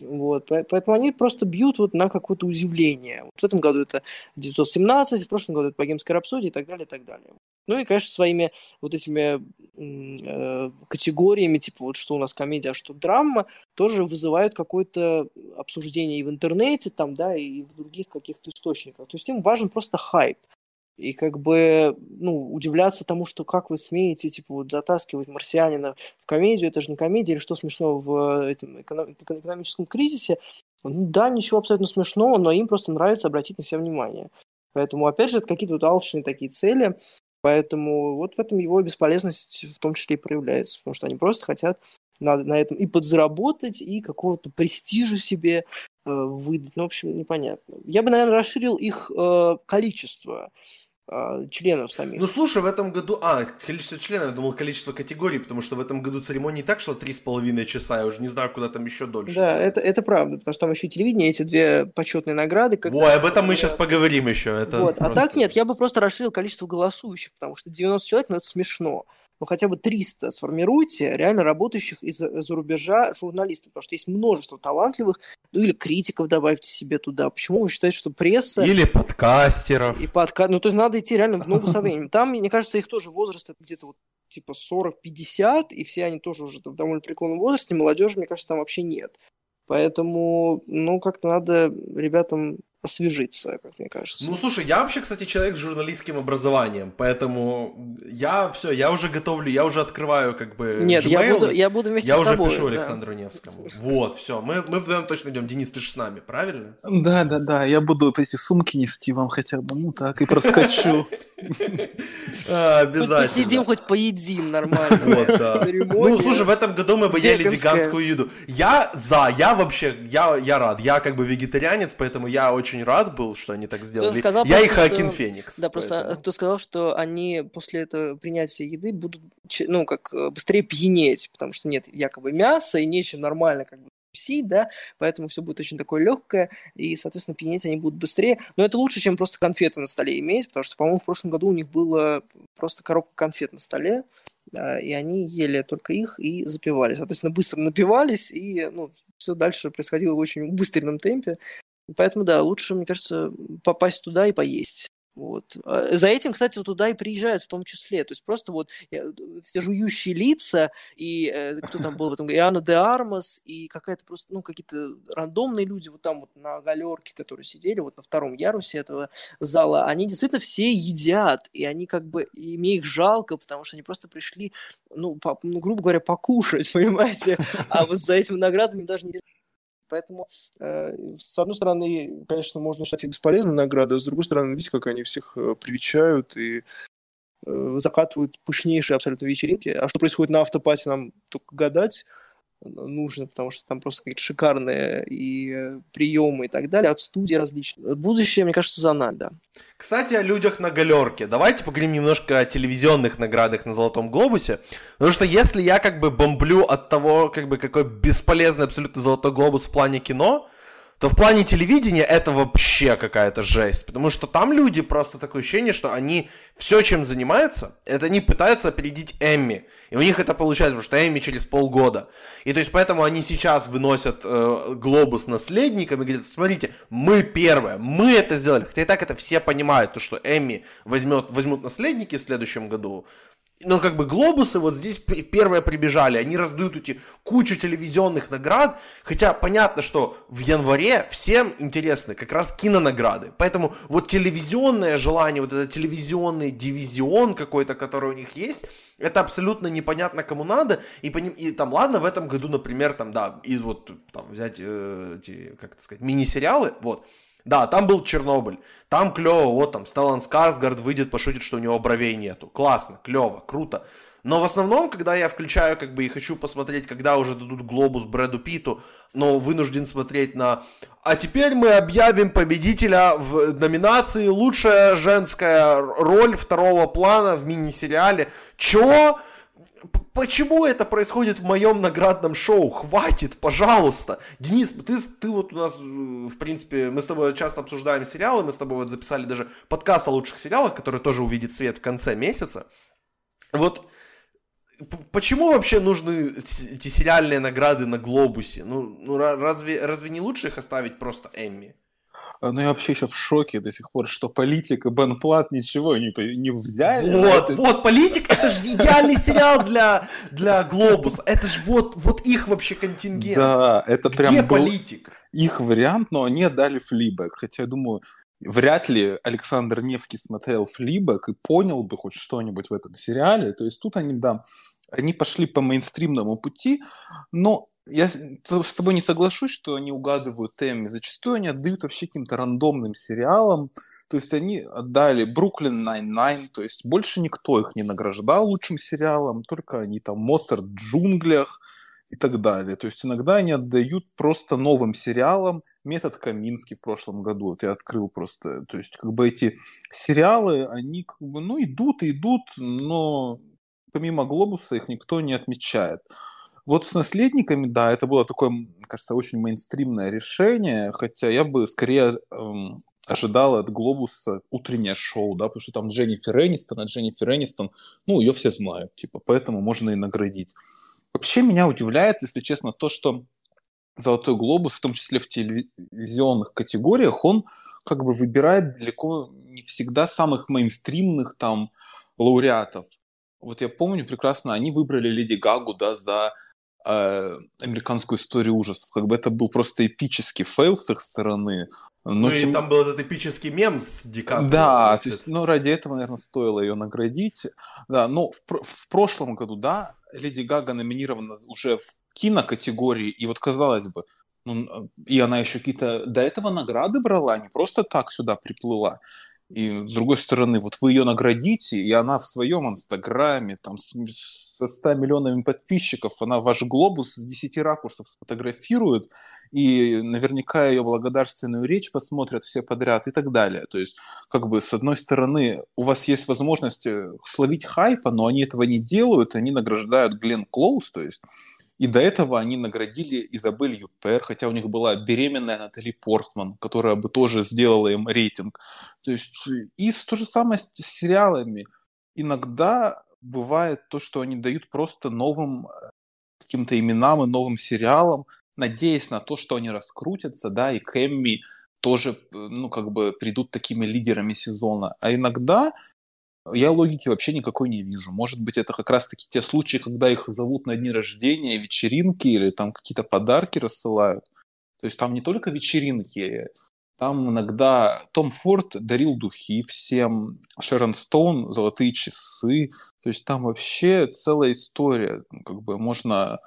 Вот, поэтому они просто бьют вот на какое-то удивление. Вот в этом году это 917, в прошлом году это богемская рапсодия и так далее, и так далее. Ну и, конечно, своими вот этими э, категориями, типа вот что у нас комедия, а что драма, тоже вызывают какое-то обсуждение и в интернете, там, да, и в других каких-то источниках. То есть им важен просто хайп. И как бы, ну, удивляться тому, что как вы смеете, типа, вот затаскивать марсианина в комедию, это же не комедия, или что смешно в этом экономическом кризисе. Ну, да, ничего абсолютно смешного, но им просто нравится обратить на себя внимание. Поэтому, опять же, это какие-то вот алчные такие цели, Поэтому вот в этом его бесполезность в том числе и проявляется, потому что они просто хотят на, на этом и подзаработать, и какого-то престижа себе э, выдать. Ну, в общем, непонятно. Я бы, наверное, расширил их э, количество. А, членов самих. Ну слушай, в этом году... А, количество членов, я думал, количество категорий, потому что в этом году церемония и так шла три с половиной часа, я уже не знаю, куда там еще дольше. Да, это, это правда, потому что там еще и телевидение, эти две почетные награды. Как... Ой, об этом мы сейчас поговорим еще. Это вот. просто... А так нет, я бы просто расширил количество голосующих, потому что 90 человек, ну это смешно ну хотя бы 300 сформируйте реально работающих из-за рубежа журналистов, потому что есть множество талантливых, ну или критиков добавьте себе туда. Почему вы считаете, что пресса... Или подкастеров. И подка... Ну то есть надо идти реально в ногу со временем. Там, мне кажется, их тоже возраст где-то вот типа 40-50, и все они тоже уже в довольно преклонном возрасте, молодежи, мне кажется, там вообще нет. Поэтому, ну, как-то надо ребятам освежиться, как мне кажется. Ну, слушай, я вообще, кстати, человек с журналистским образованием, поэтому я все, я уже готовлю, я уже открываю как бы Нет, Gmail, я буду, я буду вместе я с тобой. Я уже пишу да. Александру Невскому. Вот, все, мы, мы вдвоем точно идем. Денис, ты же с нами, правильно? Да, да, да, я буду эти сумки нести вам хотя бы, ну так, и проскочу. А, обязательно. Хоть посидим, хоть поедим нормально. Вот, да. Ну, слушай, в этом году мы бы ели веганскую еду. Я за, я вообще, я, я рад. Я как бы вегетарианец, поэтому я очень рад был, что они так сделали. Сказал, я и Хакин Феникс. Да, просто кто сказал, что они после этого принятия еды будут, ну, как э, быстрее пьянеть, потому что нет якобы мяса и нечем нормально как бы тусить, да, поэтому все будет очень такое легкое, и, соответственно, пьянеть они будут быстрее. Но это лучше, чем просто конфеты на столе иметь, потому что, по-моему, в прошлом году у них было просто коробка конфет на столе, да, и они ели только их и запивали. Соответственно, быстро напивались, и ну, все дальше происходило в очень быстром темпе. Поэтому, да, лучше, мне кажется, попасть туда и поесть. Вот. А, за этим, кстати, туда и приезжают в том числе. То есть просто вот все жующие лица, и э, кто там был в этом, и Анна де Армас, и какая-то просто, ну, какие-то рандомные люди вот там вот на галерке, которые сидели вот на втором ярусе этого зала, они действительно все едят, и они как бы, и мне их жалко, потому что они просто пришли, ну, по, ну грубо говоря, покушать, понимаете, а вот за этими наградами даже не Поэтому, э, с одной стороны, конечно, можно считать их бесполезной наградой, а с другой стороны, видите, как они всех э, привечают и э, закатывают пышнейшие абсолютно вечеринки. А что происходит на автопате, нам только гадать. Нужно, потому что там просто какие-то шикарные и э, приемы и так далее, от студии различных. Будущее, мне кажется, за нами, да. Кстати, о людях на галерке. Давайте поговорим немножко о телевизионных наградах на Золотом Глобусе. Потому что если я как бы бомблю от того, как бы какой бесполезный абсолютно Золотой Глобус в плане кино, то в плане телевидения это вообще какая-то жесть. Потому что там люди просто такое ощущение, что они все, чем занимаются, это они пытаются опередить Эмми. И у них это получается, потому что Эмми через полгода. И то есть поэтому они сейчас выносят э, глобус наследникам и говорят, смотрите, мы первые, мы это сделали. Хотя и так это все понимают, то, что Эмми возьмет, возьмут наследники в следующем году но как бы глобусы вот здесь первые прибежали, они раздают эти кучу телевизионных наград, хотя понятно, что в январе всем интересны как раз кинонаграды, поэтому вот телевизионное желание, вот этот телевизионный дивизион какой-то, который у них есть, это абсолютно непонятно кому надо, и, по ним, и там, ладно, в этом году, например, там, да, из вот, там, взять э, эти, как это сказать, мини-сериалы, вот, да, там был Чернобыль. Там клево, вот там Стеллан Скарсгард выйдет, пошутит, что у него бровей нету. Классно, клево, круто. Но в основном, когда я включаю, как бы, и хочу посмотреть, когда уже дадут глобус Брэду Питу, но вынужден смотреть на... А теперь мы объявим победителя в номинации «Лучшая женская роль второго плана в мини-сериале». Чё? Почему это происходит в моем наградном шоу? Хватит, пожалуйста. Денис, ты, ты вот у нас, в принципе, мы с тобой часто обсуждаем сериалы, мы с тобой вот записали даже подкаст о лучших сериалах, который тоже увидит свет в конце месяца. Вот почему вообще нужны эти сериальные награды на Глобусе? Ну, ну разве, разве не лучше их оставить просто Эмми? А, ну, я вообще еще в шоке до сих пор, что политик и Бен Плат ничего не, не взяли. Вот, вот, политик, это же идеальный сериал для, для Глобуса. Это же вот, вот их вообще контингент. Да, это Где прям политик? их вариант, но они отдали флибэк. Хотя я думаю, вряд ли Александр Невский смотрел флибэк и понял бы хоть что-нибудь в этом сериале. То есть тут они, да, они пошли по мейнстримному пути, но я с тобой не соглашусь, что они угадывают темы. Зачастую они отдают вообще каким-то рандомным сериалам. То есть они отдали Brooklyn Nine-Nine, то есть больше никто их не награждал лучшим сериалом, только они там Моцарт в джунглях и так далее. То есть иногда они отдают просто новым сериалам. Метод Комински в прошлом году, вот я открыл просто. То есть как бы эти сериалы, они как бы, ну, идут и идут, но помимо Глобуса их никто не отмечает. Вот с наследниками, да, это было такое, кажется, очень мейнстримное решение, хотя я бы скорее эм, ожидал от Глобуса утреннее шоу, да, потому что там Дженнифер Энистон, а Дженнифер Энистон, ну, ее все знают, типа, поэтому можно и наградить. Вообще меня удивляет, если честно, то, что Золотой глобус, в том числе в телевизионных категориях, он как бы выбирает далеко не всегда самых мейнстримных там лауреатов. Вот я помню прекрасно, они выбрали Леди Гагу, да, за американскую историю ужасов. Как бы это был просто эпический фейл с их стороны. Но ну тем... и там был этот эпический мем с Ди Каприо. Да, то есть, ну ради этого, наверное, стоило ее наградить. Да, но в, в прошлом году, да, Леди Гага номинирована уже в кинокатегории, и вот казалось бы, ну, и она еще какие-то до этого награды брала, не просто так сюда приплыла. И с другой стороны, вот вы ее наградите, и она в своем инстаграме, там, с, со 100 миллионами подписчиков, она ваш глобус с 10 ракурсов сфотографирует, и наверняка ее благодарственную речь посмотрят все подряд и так далее. То есть, как бы, с одной стороны, у вас есть возможность э, словить хайпа, но они этого не делают, они награждают Глен Клоуз, то есть и до этого они наградили Изабель Юпер, хотя у них была беременная Натали Портман, которая бы тоже сделала им рейтинг. То есть, и то же самое с сериалами. Иногда бывает то, что они дают просто новым э, каким-то именам и новым сериалам, надеясь на то, что они раскрутятся, да, и Кэмми тоже, э, ну, как бы придут такими лидерами сезона. А иногда я логики вообще никакой не вижу. Может быть, это как раз-таки те случаи, когда их зовут на дни рождения, вечеринки или там какие-то подарки рассылают. То есть там не только вечеринки, там иногда Том Форд дарил духи всем, Шерон Стоун золотые часы. То есть там вообще целая история. Как бы можно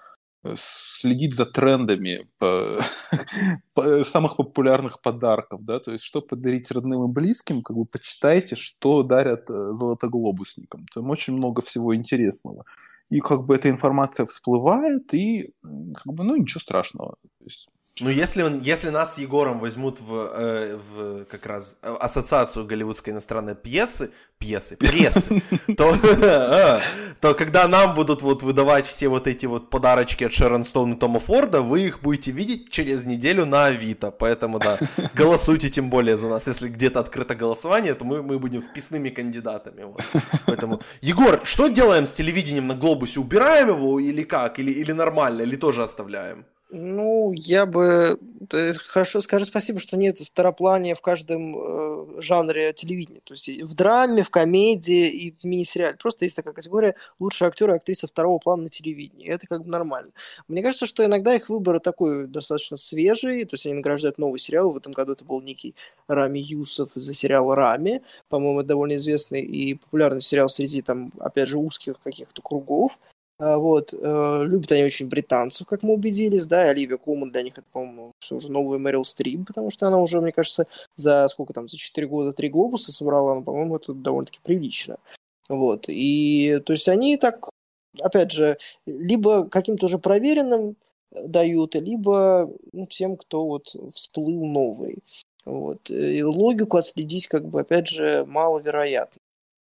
следить за трендами по, по самых популярных подарков, да, то есть что подарить родным и близким, как бы почитайте, что дарят э, золотоглобусникам. Там очень много всего интересного. и как бы эта информация всплывает, и как бы, ну, ничего страшного. То есть, ну, если, если нас с Егором возьмут в, э, в как раз ассоциацию голливудской иностранной пьесы, пьесы, прессы, то, а, то когда нам будут вот выдавать все вот эти вот подарочки от Шерон Стоун и Тома Форда, вы их будете видеть через неделю на Авито. Поэтому, да, голосуйте тем более за нас. Если где-то открыто голосование, то мы, мы будем вписными кандидатами. Вот. Поэтому, Егор, что делаем с телевидением на Глобусе? Убираем его или как? Или, или нормально? Или тоже оставляем? Ну, я бы... Хорошо, скажи спасибо, что нет второплания в каждом э, жанре телевидения. То есть в драме, в комедии и в мини-сериале. Просто есть такая категория лучшие актеры и актриса второго плана на телевидении. Это как бы нормально. Мне кажется, что иногда их выбор такой достаточно свежий. То есть они награждают новый сериал. В этом году это был некий Рами Юсов из-за сериала «Рами». По-моему, довольно известный и популярный сериал среди, там, опять же, узких каких-то кругов. А, вот. Э, любят они очень британцев, как мы убедились, да, и Оливия Колман для них по-моему, что уже новая Мэрил Стрип, потому что она уже, мне кажется, за сколько там, за 4 года три глобуса собрала, но, по-моему, это довольно-таки прилично. Вот. И, то есть, они так, опять же, либо каким-то уже проверенным дают, либо ну, тем, кто вот всплыл новый. Вот. И логику отследить, как бы, опять же, маловероятно.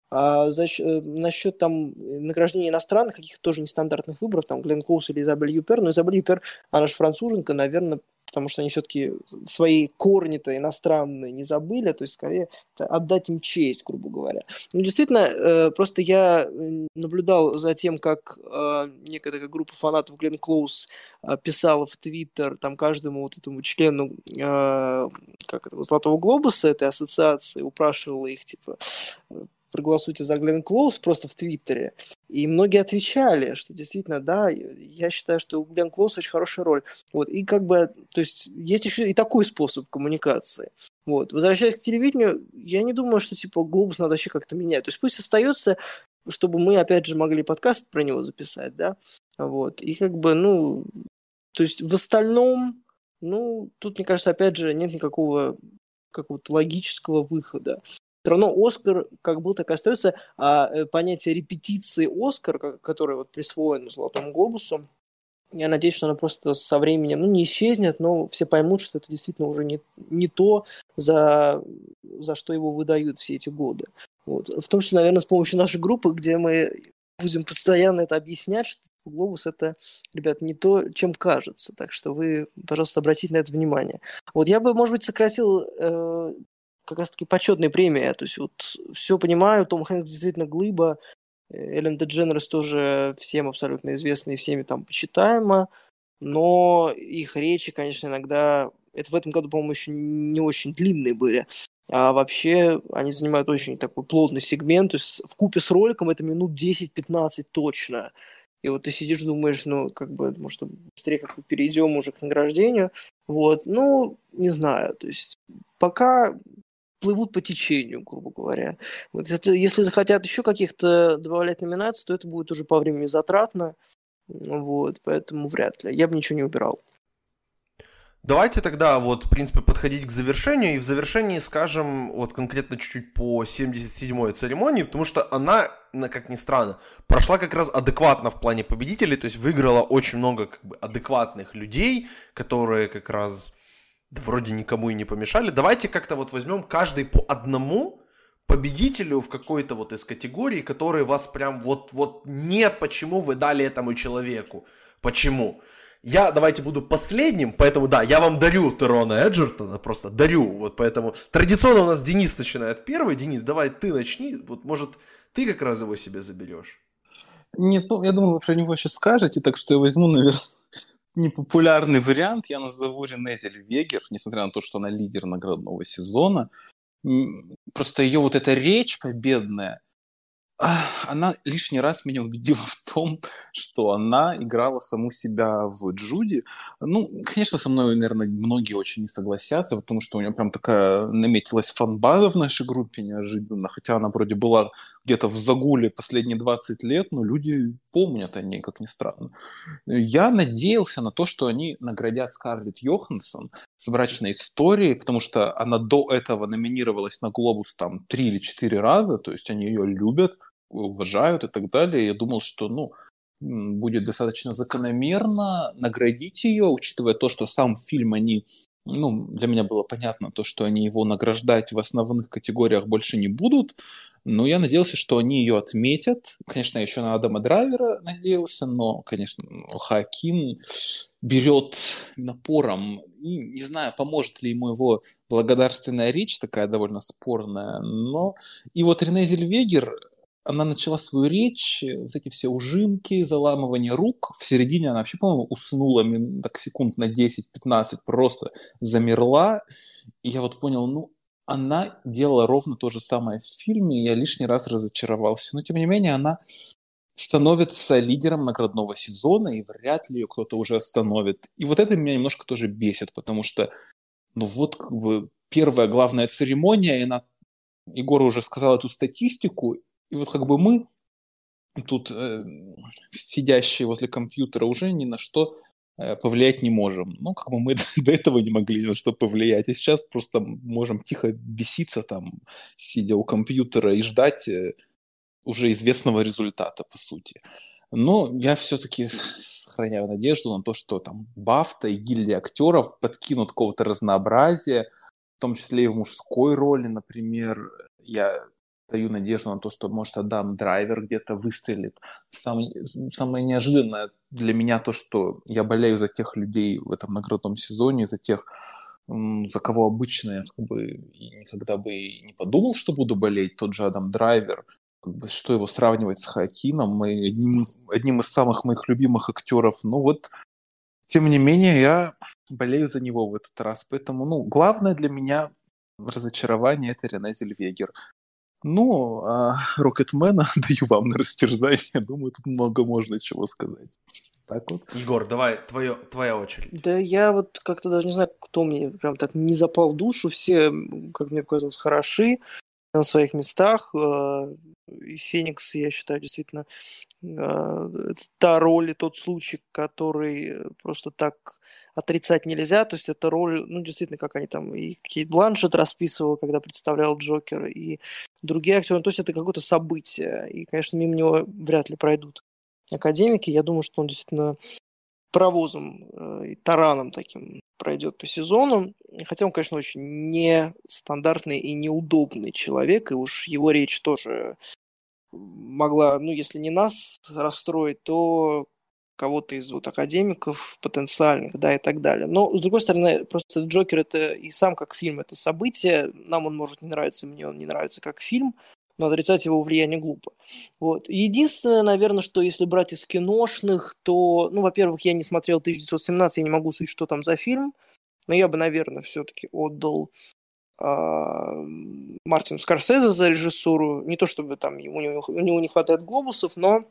А за, э, насчет там награждения иностранных, каких-то тоже нестандартных выборов, там Глен Клоус или Изабель Юпер, но Изабель Юпер, она же француженка, наверное, потому что они все-таки свои корни-то иностранные не забыли, то есть скорее отдать им честь, грубо говоря. Ну, действительно, э, просто я наблюдал за тем, как э, некая такая группа фанатов Глен Клоус писала в Твиттер там каждому вот этому члену как это, Золотого Глобуса этой ассоциации, упрашивала их, типа, проголосуйте за Глен Клоус просто в Твиттере. И многие отвечали, что действительно, да, я считаю, что у Глен Клоус очень хорошая роль. Вот, и как бы, то есть, есть еще и такой способ коммуникации. Вот, возвращаясь к телевидению, я не думаю, что, типа, Глобус надо вообще как-то менять. То есть, пусть остается, чтобы мы, опять же, могли подкаст про него записать, да, вот, и как бы, ну, то есть, в остальном, ну, тут, мне кажется, опять же, нет никакого какого-то логического выхода все равно Оскар как был, так и остается, а э, понятие репетиции Оскар, которое вот присвоено Золотому Глобусу, я надеюсь, что оно просто со временем, ну, не исчезнет, но все поймут, что это действительно уже не, не то, за, за что его выдают все эти годы. Вот. В том числе, наверное, с помощью нашей группы, где мы будем постоянно это объяснять, что глобус это, ребят, не то, чем кажется. Так что вы, пожалуйста, обратите на это внимание. Вот я бы, может быть, сократил э, как раз-таки почетная премия. То есть вот все понимаю, Том Хэнкс действительно глыба, Эллен Дедженерес тоже всем абсолютно известна и всеми там почитаема, но их речи, конечно, иногда... Это в этом году, по-моему, еще не очень длинные были. А вообще они занимают очень такой плотный сегмент. То есть в купе с роликом это минут 10-15 точно. И вот ты сидишь, думаешь, ну, как бы, может, быстрее как-то перейдем уже к награждению. Вот, ну, не знаю. То есть пока плывут по течению, грубо говоря. Вот это, если захотят еще каких-то добавлять номинаций, то это будет уже по времени затратно. Вот, поэтому вряд ли. Я бы ничего не убирал. Давайте тогда вот, в принципе, подходить к завершению. И в завершении скажем вот конкретно чуть-чуть по 77-й церемонии, потому что она, как ни странно, прошла как раз адекватно в плане победителей, то есть выиграла очень много как бы адекватных людей, которые как раз да вроде никому и не помешали. Давайте как-то вот возьмем каждый по одному победителю в какой-то вот из категорий, которые вас прям вот, вот нет, почему вы дали этому человеку. Почему? Я давайте буду последним, поэтому да, я вам дарю Терона Эджертона, просто дарю, вот поэтому традиционно у нас Денис начинает первый. Денис, давай ты начни, вот может ты как раз его себе заберешь. Нет, ну я думаю, вы про него сейчас скажете, так что я возьму, наверное, непопулярный вариант. Я назову Рене Зельвегер, несмотря на то, что она лидер наградного сезона. Просто ее вот эта речь победная, она лишний раз меня убедила в том, что она играла саму себя в Джуди. Ну, конечно, со мной, наверное, многие очень не согласятся, потому что у нее прям такая наметилась фанбаза в нашей группе неожиданно, хотя она вроде была где-то в загуле последние 20 лет, но люди помнят о ней, как ни странно. Я надеялся на то, что они наградят Скарлетт Йоханссон с брачной историей, потому что она до этого номинировалась на «Глобус» там три или четыре раза, то есть они ее любят, уважают и так далее. Я думал, что, ну, будет достаточно закономерно наградить ее, учитывая то, что сам фильм они ну, для меня было понятно то, что они его награждать в основных категориях больше не будут, но я надеялся, что они ее отметят. Конечно, еще на Адама Драйвера надеялся, но, конечно, Хакин берет напором. И не знаю, поможет ли ему его благодарственная речь, такая довольно спорная. Но и вот Рене Зельвегер, она начала свою речь, вот эти все ужимки, заламывание рук. В середине она вообще, по-моему, уснула так секунд на 10-15, просто замерла. И я вот понял, ну, она делала ровно то же самое в фильме, и я лишний раз разочаровался. Но, тем не менее, она становится лидером наградного сезона, и вряд ли ее кто-то уже остановит. И вот это меня немножко тоже бесит, потому что, ну вот, как бы, первая главная церемония, и она, Егор уже сказал эту статистику, и вот как бы мы тут, э, сидящие возле компьютера, уже ни на что повлиять не можем. Ну, как бы мы до этого не могли на что повлиять, и сейчас просто можем тихо беситься там, сидя у компьютера и ждать э, уже известного результата, по сути. Но я все-таки сохраняю надежду на то, что там Бафта и гильдия актеров подкинут какого-то разнообразия, в том числе и в мужской роли, например. Я даю надежду на то, что, может, Адам Драйвер где-то выстрелит. Самое, самое неожиданное для меня то, что я болею за тех людей в этом наградном сезоне, за тех, за кого обычно я как бы никогда бы и не подумал, что буду болеть. Тот же Адам Драйвер, как бы, что его сравнивать с Хакином, одним, одним из самых моих любимых актеров. Ну вот, тем не менее, я болею за него в этот раз. Поэтому, ну, главное для меня разочарование это Рене Зельвегер. Ну, а Рокетмена даю вам на растерзание. Думаю, тут много можно чего сказать. Так вот. Егор, давай, твое, твоя очередь. Да я вот как-то даже не знаю, кто мне прям так не запал в душу. Все, как мне показалось, хороши на своих местах. А, Феникс, я считаю, действительно а, та роль и тот случай, который просто так отрицать нельзя. То есть это роль, ну, действительно, как они там, и Кейт Бланшет расписывал, когда представлял Джокера, и другие актеры. То есть это какое-то событие. И, конечно, мимо него вряд ли пройдут академики. Я думаю, что он действительно провозом э, и тараном таким пройдет по сезону. Хотя он, конечно, очень нестандартный и неудобный человек, и уж его речь тоже могла, ну, если не нас расстроить, то кого-то из вот академиков потенциальных, да, и так далее. Но, с другой стороны, просто Джокер это и сам как фильм, это событие. Нам он может не нравиться, мне он не нравится как фильм, но отрицать его влияние глупо. Вот. Единственное, наверное, что если брать из киношных, то, ну, во-первых, я не смотрел 1917, я не могу судить, что там за фильм, но я бы, наверное, все-таки отдал э, Мартину Скорсезе за режиссуру. Не то чтобы там у него, у него не хватает глобусов, но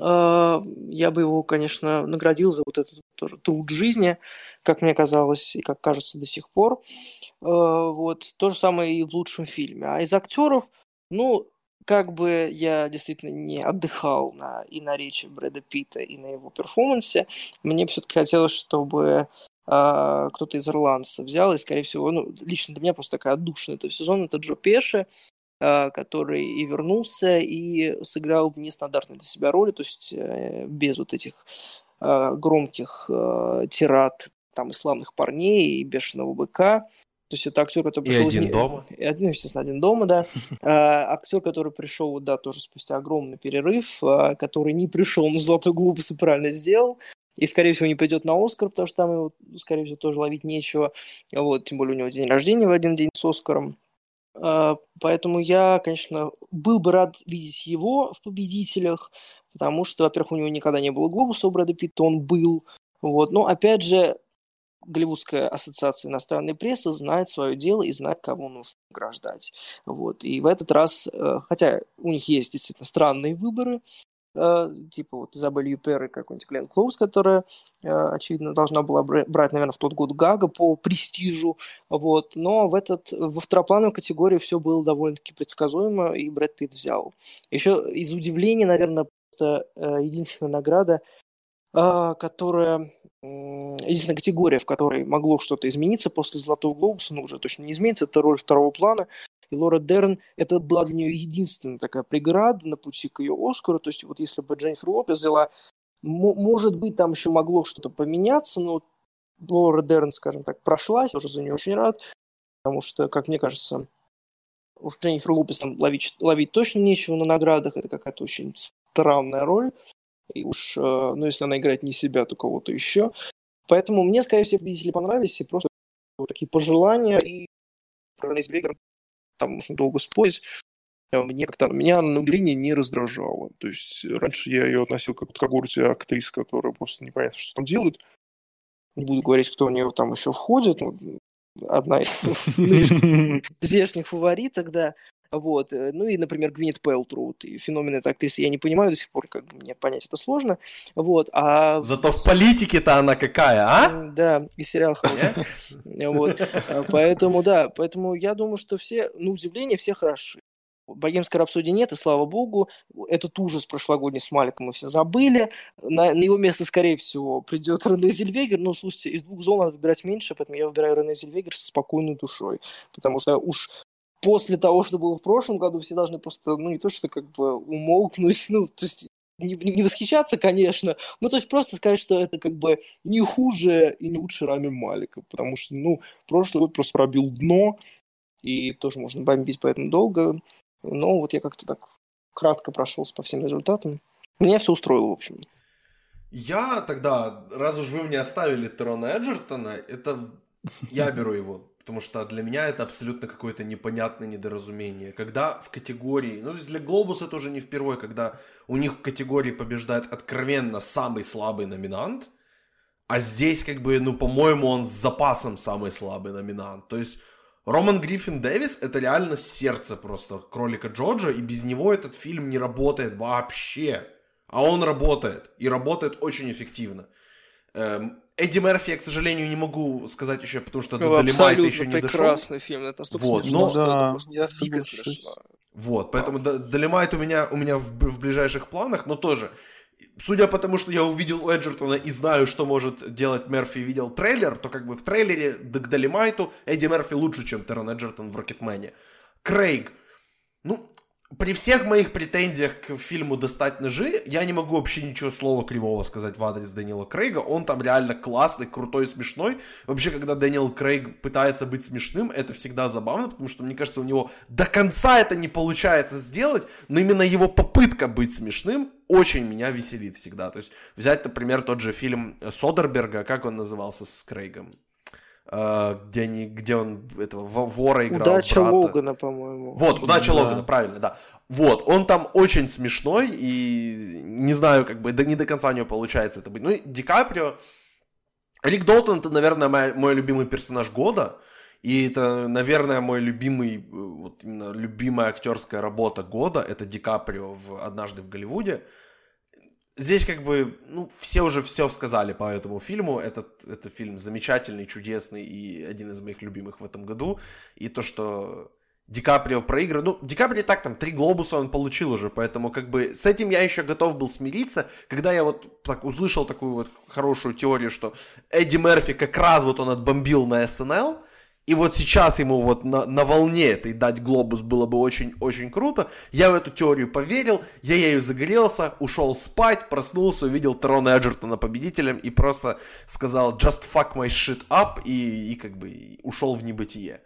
а, я бы его, конечно, наградил за вот этот тоже труд жизни, как мне казалось, и как кажется до сих пор. А, вот. То же самое и в лучшем фильме. А из актеров, ну, как бы я действительно не отдыхал на, и на речи Брэда Питта, и на его перформансе, мне все-таки хотелось, чтобы а, кто-то из ирландцев взял, и, скорее всего, ну, лично для меня просто такая отдушина этого сезона, это Джо Пеши, а, который и вернулся, и сыграл в нестандартной для себя роли, то есть э, без вот этих а, громких а, тират там и славных парней, и бешеного быка. То есть это актер, который пришел... И один из... дома. И, ну, естественно, один дома, да. актер, который пришел, да, тоже спустя огромный перерыв, который не пришел на «Золотой глобус» и правильно сделал. И, скорее всего, не пойдет на Оскар, потому что там его, скорее всего, тоже ловить нечего. Вот, тем более у него день рождения в один день с Оскаром. А, поэтому я, конечно, был бы рад видеть его в победителях, потому что, во-первых, у него никогда не было глобуса у Брэда Питта, он был. Вот. Но, опять же, Голливудская ассоциация иностранной прессы знает свое дело и знает, кого нужно награждать. Вот. И в этот раз, э, хотя у них есть действительно странные выборы, Э, типа вот Изабель Юпер и какой-нибудь Глен Клоуз, которая, э, очевидно, должна была брать, наверное, в тот год Гага по престижу, вот, но в этот, во второплановой категории все было довольно-таки предсказуемо, и Брэд Питт взял. Еще из удивления, наверное, просто единственная награда, которая единственная категория, в которой могло что-то измениться после Золотого Глобуса, ну, уже точно не изменится, это роль второго плана, и Лора Дерн, это была для нее единственная такая преграда на пути к ее Оскару, то есть вот если бы Дженнифер Лопес взяла, может быть, там еще могло что-то поменяться, но Лора Дерн, скажем так, прошлась, тоже за нее очень рад, потому что, как мне кажется, уж Дженнифер Лопес там ловить, ловить точно нечего на наградах, это какая-то очень странная роль, и уж, э, ну, если она играет не себя, то кого-то еще. Поэтому мне, скорее всего, победители понравились, и просто вот такие пожелания, и про Рейс Вегер, там можно долго спорить, э, мне как-то меня на удивление не раздражало. То есть раньше я ее относил как к когорте актрис, которые просто непонятно, что там делают. Не буду говорить, кто у нее там еще входит. Одна из здешних фавориток, да. Вот. Э, ну и, например, Гвинет Пелтру, феномен этой актрисы я не понимаю до сих пор, как бы мне понять это сложно. Вот. А... Зато в политике-то она какая, а? Да, и сериал. Вот. А, поэтому, да, поэтому я думаю, что все, на удивление, все хороши. Богемской рапсодии нет, и слава богу, этот ужас прошлогодний с Маликом мы все забыли. На, на его место, скорее всего, придет Рене Зельвегер. Но, слушайте, из двух зон надо выбирать меньше, поэтому я выбираю Рене Зельвегер со спокойной душой. Потому что уж после того, что было в прошлом году, все должны просто, ну, не то, что как бы умолкнуть, ну, то есть не, не восхищаться, конечно, ну, то есть просто сказать, что это как бы не хуже и не лучше Рами Малика, потому что, ну, прошлый год просто пробил дно, и тоже можно бомбить поэтому долго, но вот я как-то так кратко прошелся по всем результатам. Меня все устроило, в общем. Я тогда, раз уж вы мне оставили Терона Эджертона, это я беру его потому что для меня это абсолютно какое-то непонятное недоразумение. Когда в категории, ну, то есть для Глобуса это уже не впервые, когда у них в категории побеждает откровенно самый слабый номинант, а здесь, как бы, ну, по-моему, он с запасом самый слабый номинант. То есть Роман Гриффин Дэвис это реально сердце просто кролика Джорджа, и без него этот фильм не работает вообще. А он работает, и работает очень эффективно. Эм, Эдди Мерфи я, к сожалению, не могу сказать еще, потому что до Долимайта еще не дошел. прекрасный фильм, это настолько вот, смешно, но... что да, это просто я дико смешно. Вот, поэтому Долимайт у меня, у меня в, в ближайших планах, но тоже, судя по тому, что я увидел у Эджертона и знаю, что может делать Мерфи, видел трейлер, то как бы в трейлере к Долимайту Эдди Мерфи лучше, чем Террен Эджертон в Рокетмене. Крейг, ну, при всех моих претензиях к фильму «Достать ножи», я не могу вообще ничего слова кривого сказать в адрес Дэниела Крейга. Он там реально классный, крутой, смешной. Вообще, когда Дэниел Крейг пытается быть смешным, это всегда забавно, потому что, мне кажется, у него до конца это не получается сделать, но именно его попытка быть смешным очень меня веселит всегда. То есть взять, например, тот же фильм Содерберга, как он назывался с Крейгом? Uh, где, они, где он этого вора играл. Удача брата. Логана, по-моему. Вот, удача да. Логана, правильно, да. Вот, он там очень смешной, и не знаю, как бы, да не до конца у него получается это быть. Ну, Ди Каприо, Рик Долтон, это, наверное, мой, мой любимый персонаж года, и это, наверное, мой любимый, вот именно любимая актерская работа года, это Ди Каприо в «Однажды в Голливуде», здесь как бы, ну, все уже все сказали по этому фильму. Этот, этот фильм замечательный, чудесный и один из моих любимых в этом году. И то, что Ди Каприо проиграл. Ну, Ди Каприо так, там, три глобуса он получил уже, поэтому, как бы, с этим я еще готов был смириться. Когда я вот так услышал такую вот хорошую теорию, что Эдди Мерфи как раз вот он отбомбил на СНЛ, и вот сейчас ему вот на, на волне этой дать глобус было бы очень-очень круто. Я в эту теорию поверил, я ею загорелся, ушел спать, проснулся, увидел Терона Эджертона победителем и просто сказал just fuck my shit up и, и как бы ушел в небытие.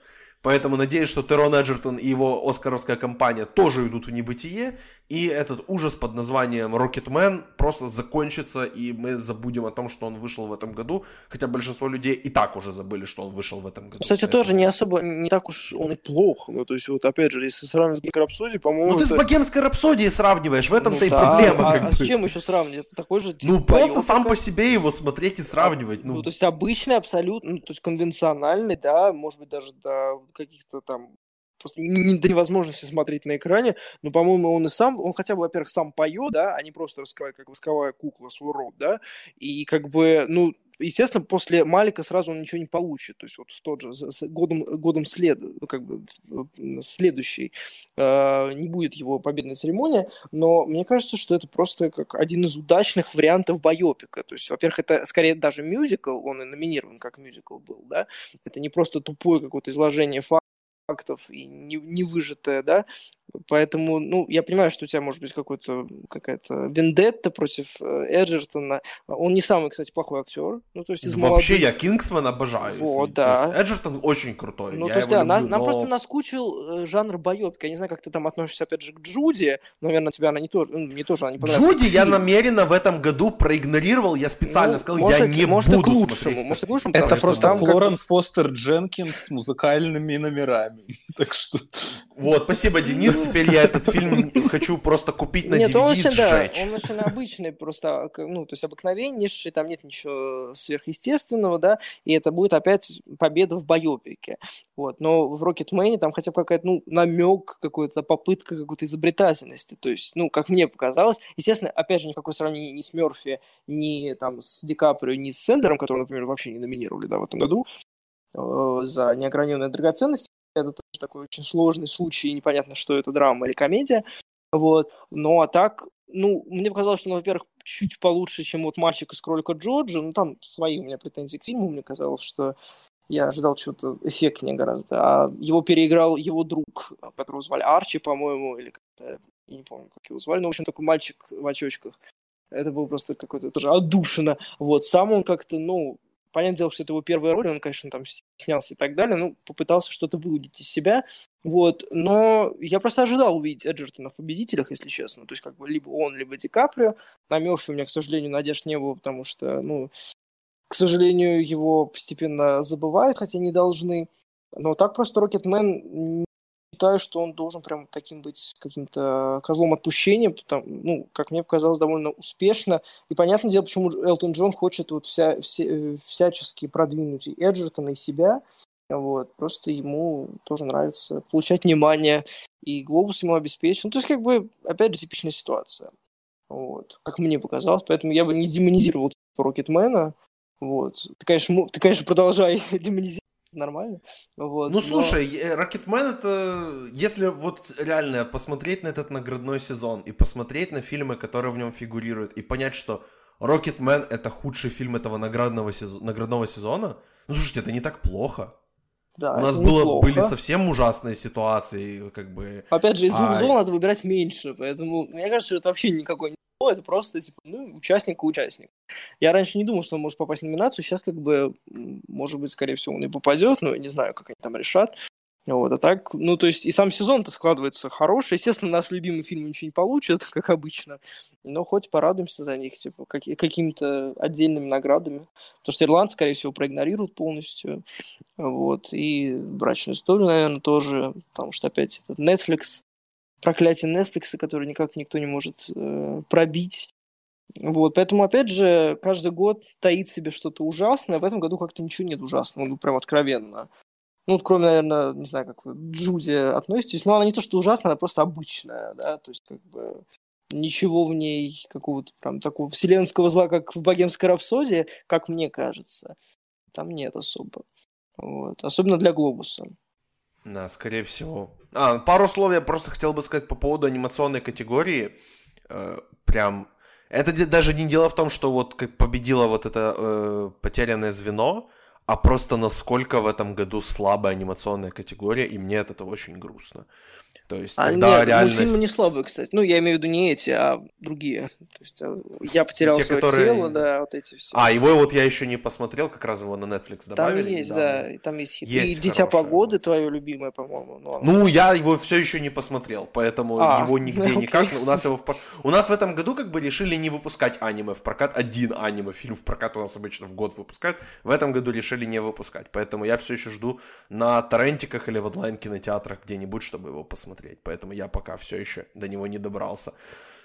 Поэтому надеюсь, что Терон Эджертон и его оскаровская компания тоже идут в небытие, и этот ужас под названием Rocketman просто закончится, и мы забудем о том, что он вышел в этом году, хотя большинство людей и так уже забыли, что он вышел в этом году. Кстати, Поэтому... тоже не особо, не так уж он и плох, ну, то есть, вот опять же, если сравнивать с Богемской рапсодией, по-моему... Ну, ты это... с Богемской рапсодией сравниваешь, в этом-то ну, и да, проблема. А, а с чем еще сравнивать? Это такой же тип Ну, просто сам по себе его смотреть и сравнивать. Ну, ну то есть, обычный, абсолютно, ну, то есть, конвенциональный, да, может быть, даже до каких-то там просто не до невозможности смотреть на экране, но, по-моему, он и сам, он хотя бы, во-первых, сам поет, да, а не просто раскрывает, как восковая кукла, свой рот, да, и как бы, ну, естественно, после Малика сразу он ничего не получит. То есть вот тот же с годом, годом след, как бы следующий э, не будет его победной церемонии, но мне кажется, что это просто как один из удачных вариантов байопика. То есть, во-первых, это скорее даже мюзикл, он и номинирован как мюзикл был, да, это не просто тупое какое-то изложение фактов, фактов и не, не выжатое, да, Поэтому, ну, я понимаю, что у тебя может быть какой-то какая-то вендетта против э, Эджертона. Он не самый, кстати, плохой актер. Ну, то есть из Вообще, молодых... я Кингсман обожаю. Вот, да. Эджертон очень крутой. Ну, я то есть, да, люблю, нас, но... нам просто наскучил э, жанр боёбки. Я не знаю, как ты там относишься, опять же, к Джуди. Наверное, тебя она не тоже, ну, не тоже она не понравилась. Джуди я намеренно в этом году проигнорировал. Я специально ну, сказал, может, я не может, буду к лучшему, смотреть. Может, к лучшему, Это просто там Флорен как... Фостер Дженкинс с музыкальными номерами. так что... Вот, спасибо, Денис. Теперь я этот фильм хочу просто купить на нет, DVD он очень. Да, он очень обычный, просто, ну, то есть обыкновеннейший, там нет ничего сверхъестественного, да, и это будет опять победа в боёпике. Вот, но в Рокетмене там хотя бы какая-то, ну, намек, какая-то попытка какой-то изобретательности, то есть, ну, как мне показалось, естественно, опять же, никакое сравнение ни с Мерфи, ни там с Ди Каприо, ни с Сендером, которого, например, вообще не номинировали, да, в этом году, э, за неограниченные драгоценности, это тоже такой очень сложный случай, и непонятно, что это драма или комедия. Вот. Ну, а так, ну, мне показалось, что, ну, во-первых, чуть получше, чем вот «Мальчик из кролика Джорджа». Ну, там свои у меня претензии к фильму. Мне казалось, что я ожидал чего-то эффектнее гораздо. А его переиграл его друг, которого звали Арчи, по-моему, или как-то, я не помню, как его звали. Ну, в общем, такой мальчик в очочках. Это был просто какой-то тоже отдушина. Вот, сам он как-то, ну, Понятное дело, что это его первая роль, он, конечно, там снялся и так далее, ну, попытался что-то выудить из себя, вот, но я просто ожидал увидеть Эджертона в победителях, если честно, то есть как бы либо он, либо Ди Каприо, на Мёрфи у меня, к сожалению, надежд не было, потому что, ну, к сожалению, его постепенно забывают, хотя не должны, но так просто Рокетмен считаю, что он должен прям таким быть каким-то козлом отпущения, потому, ну, как мне показалось, довольно успешно. И понятное дело, почему Элтон Джон хочет вот вся, все, всячески продвинуть и Эджертона, и себя. Вот, просто ему тоже нравится получать внимание, и глобус ему обеспечен. Ну, то есть, как бы, опять же, типичная ситуация. Вот, как мне показалось. Поэтому я бы не демонизировал Рокетмена. Вот. Ты, конечно, ты, конечно, продолжай демонизировать нормально. Вот, ну, но... слушай, Рокетмен это... Если вот реально посмотреть на этот наградной сезон и посмотреть на фильмы, которые в нем фигурируют, и понять, что Рокетмен это худший фильм этого наградного, сезона, наградного сезона, ну, слушайте, это не так плохо. Да, У нас было, были совсем ужасные ситуации, как бы... Опять же, из двух а... зон надо выбирать меньше, поэтому мне кажется, что это вообще никакой не это просто, типа, ну, участник-участник. Я раньше не думал, что он может попасть в номинацию, сейчас, как бы, может быть, скорее всего, он и попадет, но я не знаю, как они там решат. Вот, а так, ну, то есть и сам сезон-то складывается хороший. Естественно, наш любимый фильм ничего не получит, как обычно, но хоть порадуемся за них, типа, как, какими-то отдельными наградами. Потому что Ирланд, скорее всего, проигнорируют полностью. Вот, и брачную историю, наверное, тоже, потому что опять этот Netflix проклятие Netflix, который никак никто не может э, пробить. Вот, поэтому, опять же, каждый год таит себе что-то ужасное. В этом году как-то ничего нет ужасного, ну, прям откровенно. Ну, кроме, наверное, не знаю, как вы Джуди относитесь, но она не то, что ужасная, она просто обычная, да, то есть, как бы, ничего в ней какого-то прям такого вселенского зла, как в «Богемской рапсодии», как мне кажется, там нет особо. Вот. Особенно для «Глобуса». Да, скорее всего. А, пару слов я просто хотел бы сказать по поводу анимационной категории. Э, прям... Это даже не дело в том, что вот как победило вот это э, потерянное звено, а просто насколько в этом году слабая анимационная категория, и мне от этого очень грустно. То есть, а когда нет, реальность... мультфильмы не слабые, кстати. Ну, я имею в виду не эти, а другие. То есть, э, я потерял Те, свое которые... тело, да, вот эти все. А, его вот я еще не посмотрел, как раз его на Netflix добавили. Там есть, да, и там есть хиты. Есть и «Дитя погоды» твое любимое, по-моему. Но... Ну, я его все еще не посмотрел, поэтому а, его нигде okay. никак. У нас, его в... у нас в этом году как бы решили не выпускать аниме в прокат. Один аниме-фильм в прокат у нас обычно в год выпускают. В этом году решили не выпускать. Поэтому я все еще жду на торрентиках или в онлайн-кинотеатрах где-нибудь, чтобы его посмотреть. Поэтому я пока все еще до него не добрался.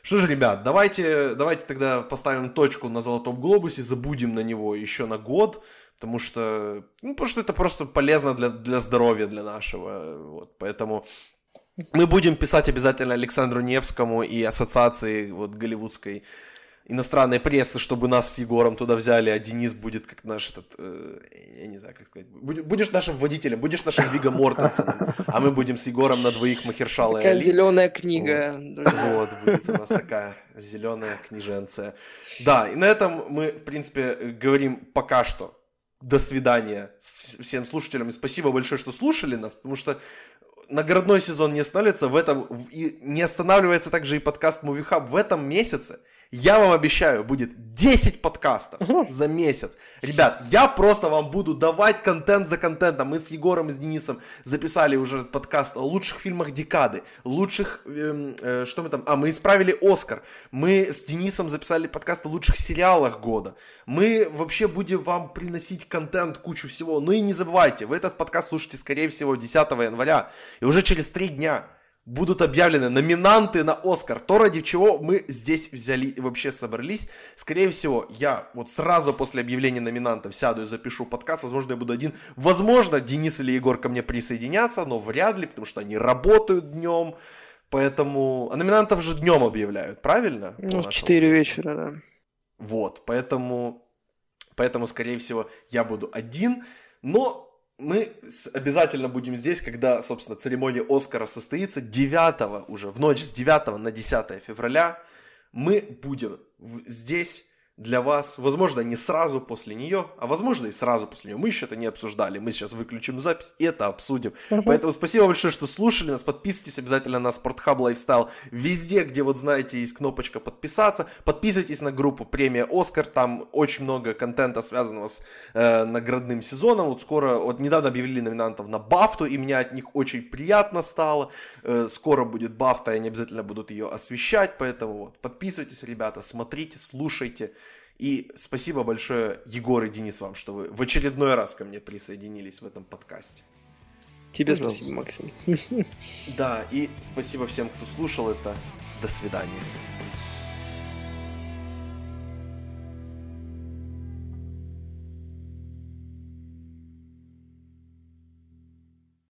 Что ж, ребят, давайте, давайте тогда поставим точку на Золотом Глобусе, забудем на него еще на год, потому что, ну, потому что это просто полезно для, для здоровья, для нашего, вот, поэтому мы будем писать обязательно Александру Невскому и ассоциации вот голливудской иностранной прессы, чтобы нас с Егором туда взяли, а Денис будет как наш этот, э, я не знаю, как сказать, будешь нашим водителем, будешь нашим Виго Мортенсеном, а мы будем с Егором на двоих Махершала Такая зеленая книга. Вот. вот, будет у нас такая зеленая книженция. Да, и на этом мы, в принципе, говорим пока что до свидания всем слушателям. И спасибо большое, что слушали нас, потому что наградной сезон не останавливается, в этом и не останавливается также и подкаст Movie Hub. В этом месяце я вам обещаю, будет 10 подкастов за месяц. Ребят, я просто вам буду давать контент за контентом. Мы с Егором и с Денисом записали уже подкаст о лучших фильмах декады, лучших... Э, э, что мы там... А, мы исправили Оскар. Мы с Денисом записали подкаст о лучших сериалах года. Мы вообще будем вам приносить контент, кучу всего. Ну и не забывайте, вы этот подкаст слушаете, скорее всего, 10 января. И уже через 3 дня будут объявлены номинанты на Оскар. То, ради чего мы здесь взяли и вообще собрались. Скорее всего, я вот сразу после объявления номинантов сяду и запишу подкаст. Возможно, я буду один. Возможно, Денис или Егор ко мне присоединятся, но вряд ли, потому что они работают днем. Поэтому... А номинантов же днем объявляют, правильно? Ну, в 4 вечера, да. Вот, поэтому... Поэтому, скорее всего, я буду один. Но мы обязательно будем здесь, когда, собственно, церемония Оскара состоится 9 уже, в ночь с 9 на 10 февраля. Мы будем здесь для вас, возможно, не сразу после нее, а возможно и сразу после нее. Мы еще это не обсуждали, мы сейчас выключим запись и это обсудим. Uh-huh. Поэтому спасибо большое, что слушали нас, подписывайтесь обязательно на Спортхаб Lifestyle везде, где вот знаете есть кнопочка подписаться, подписывайтесь на группу премия Оскар, там очень много контента связанного с э, наградным сезоном, вот скоро, вот недавно объявили номинантов на Бафту, и мне от них очень приятно стало, э, скоро будет Бафта, и они обязательно будут ее освещать, поэтому вот подписывайтесь, ребята, смотрите, слушайте, и спасибо большое, Егор и Денис, вам, что вы в очередной раз ко мне присоединились в этом подкасте. Тебе Пожалуйста. спасибо, Максим. Да, и спасибо всем, кто слушал это. До свидания.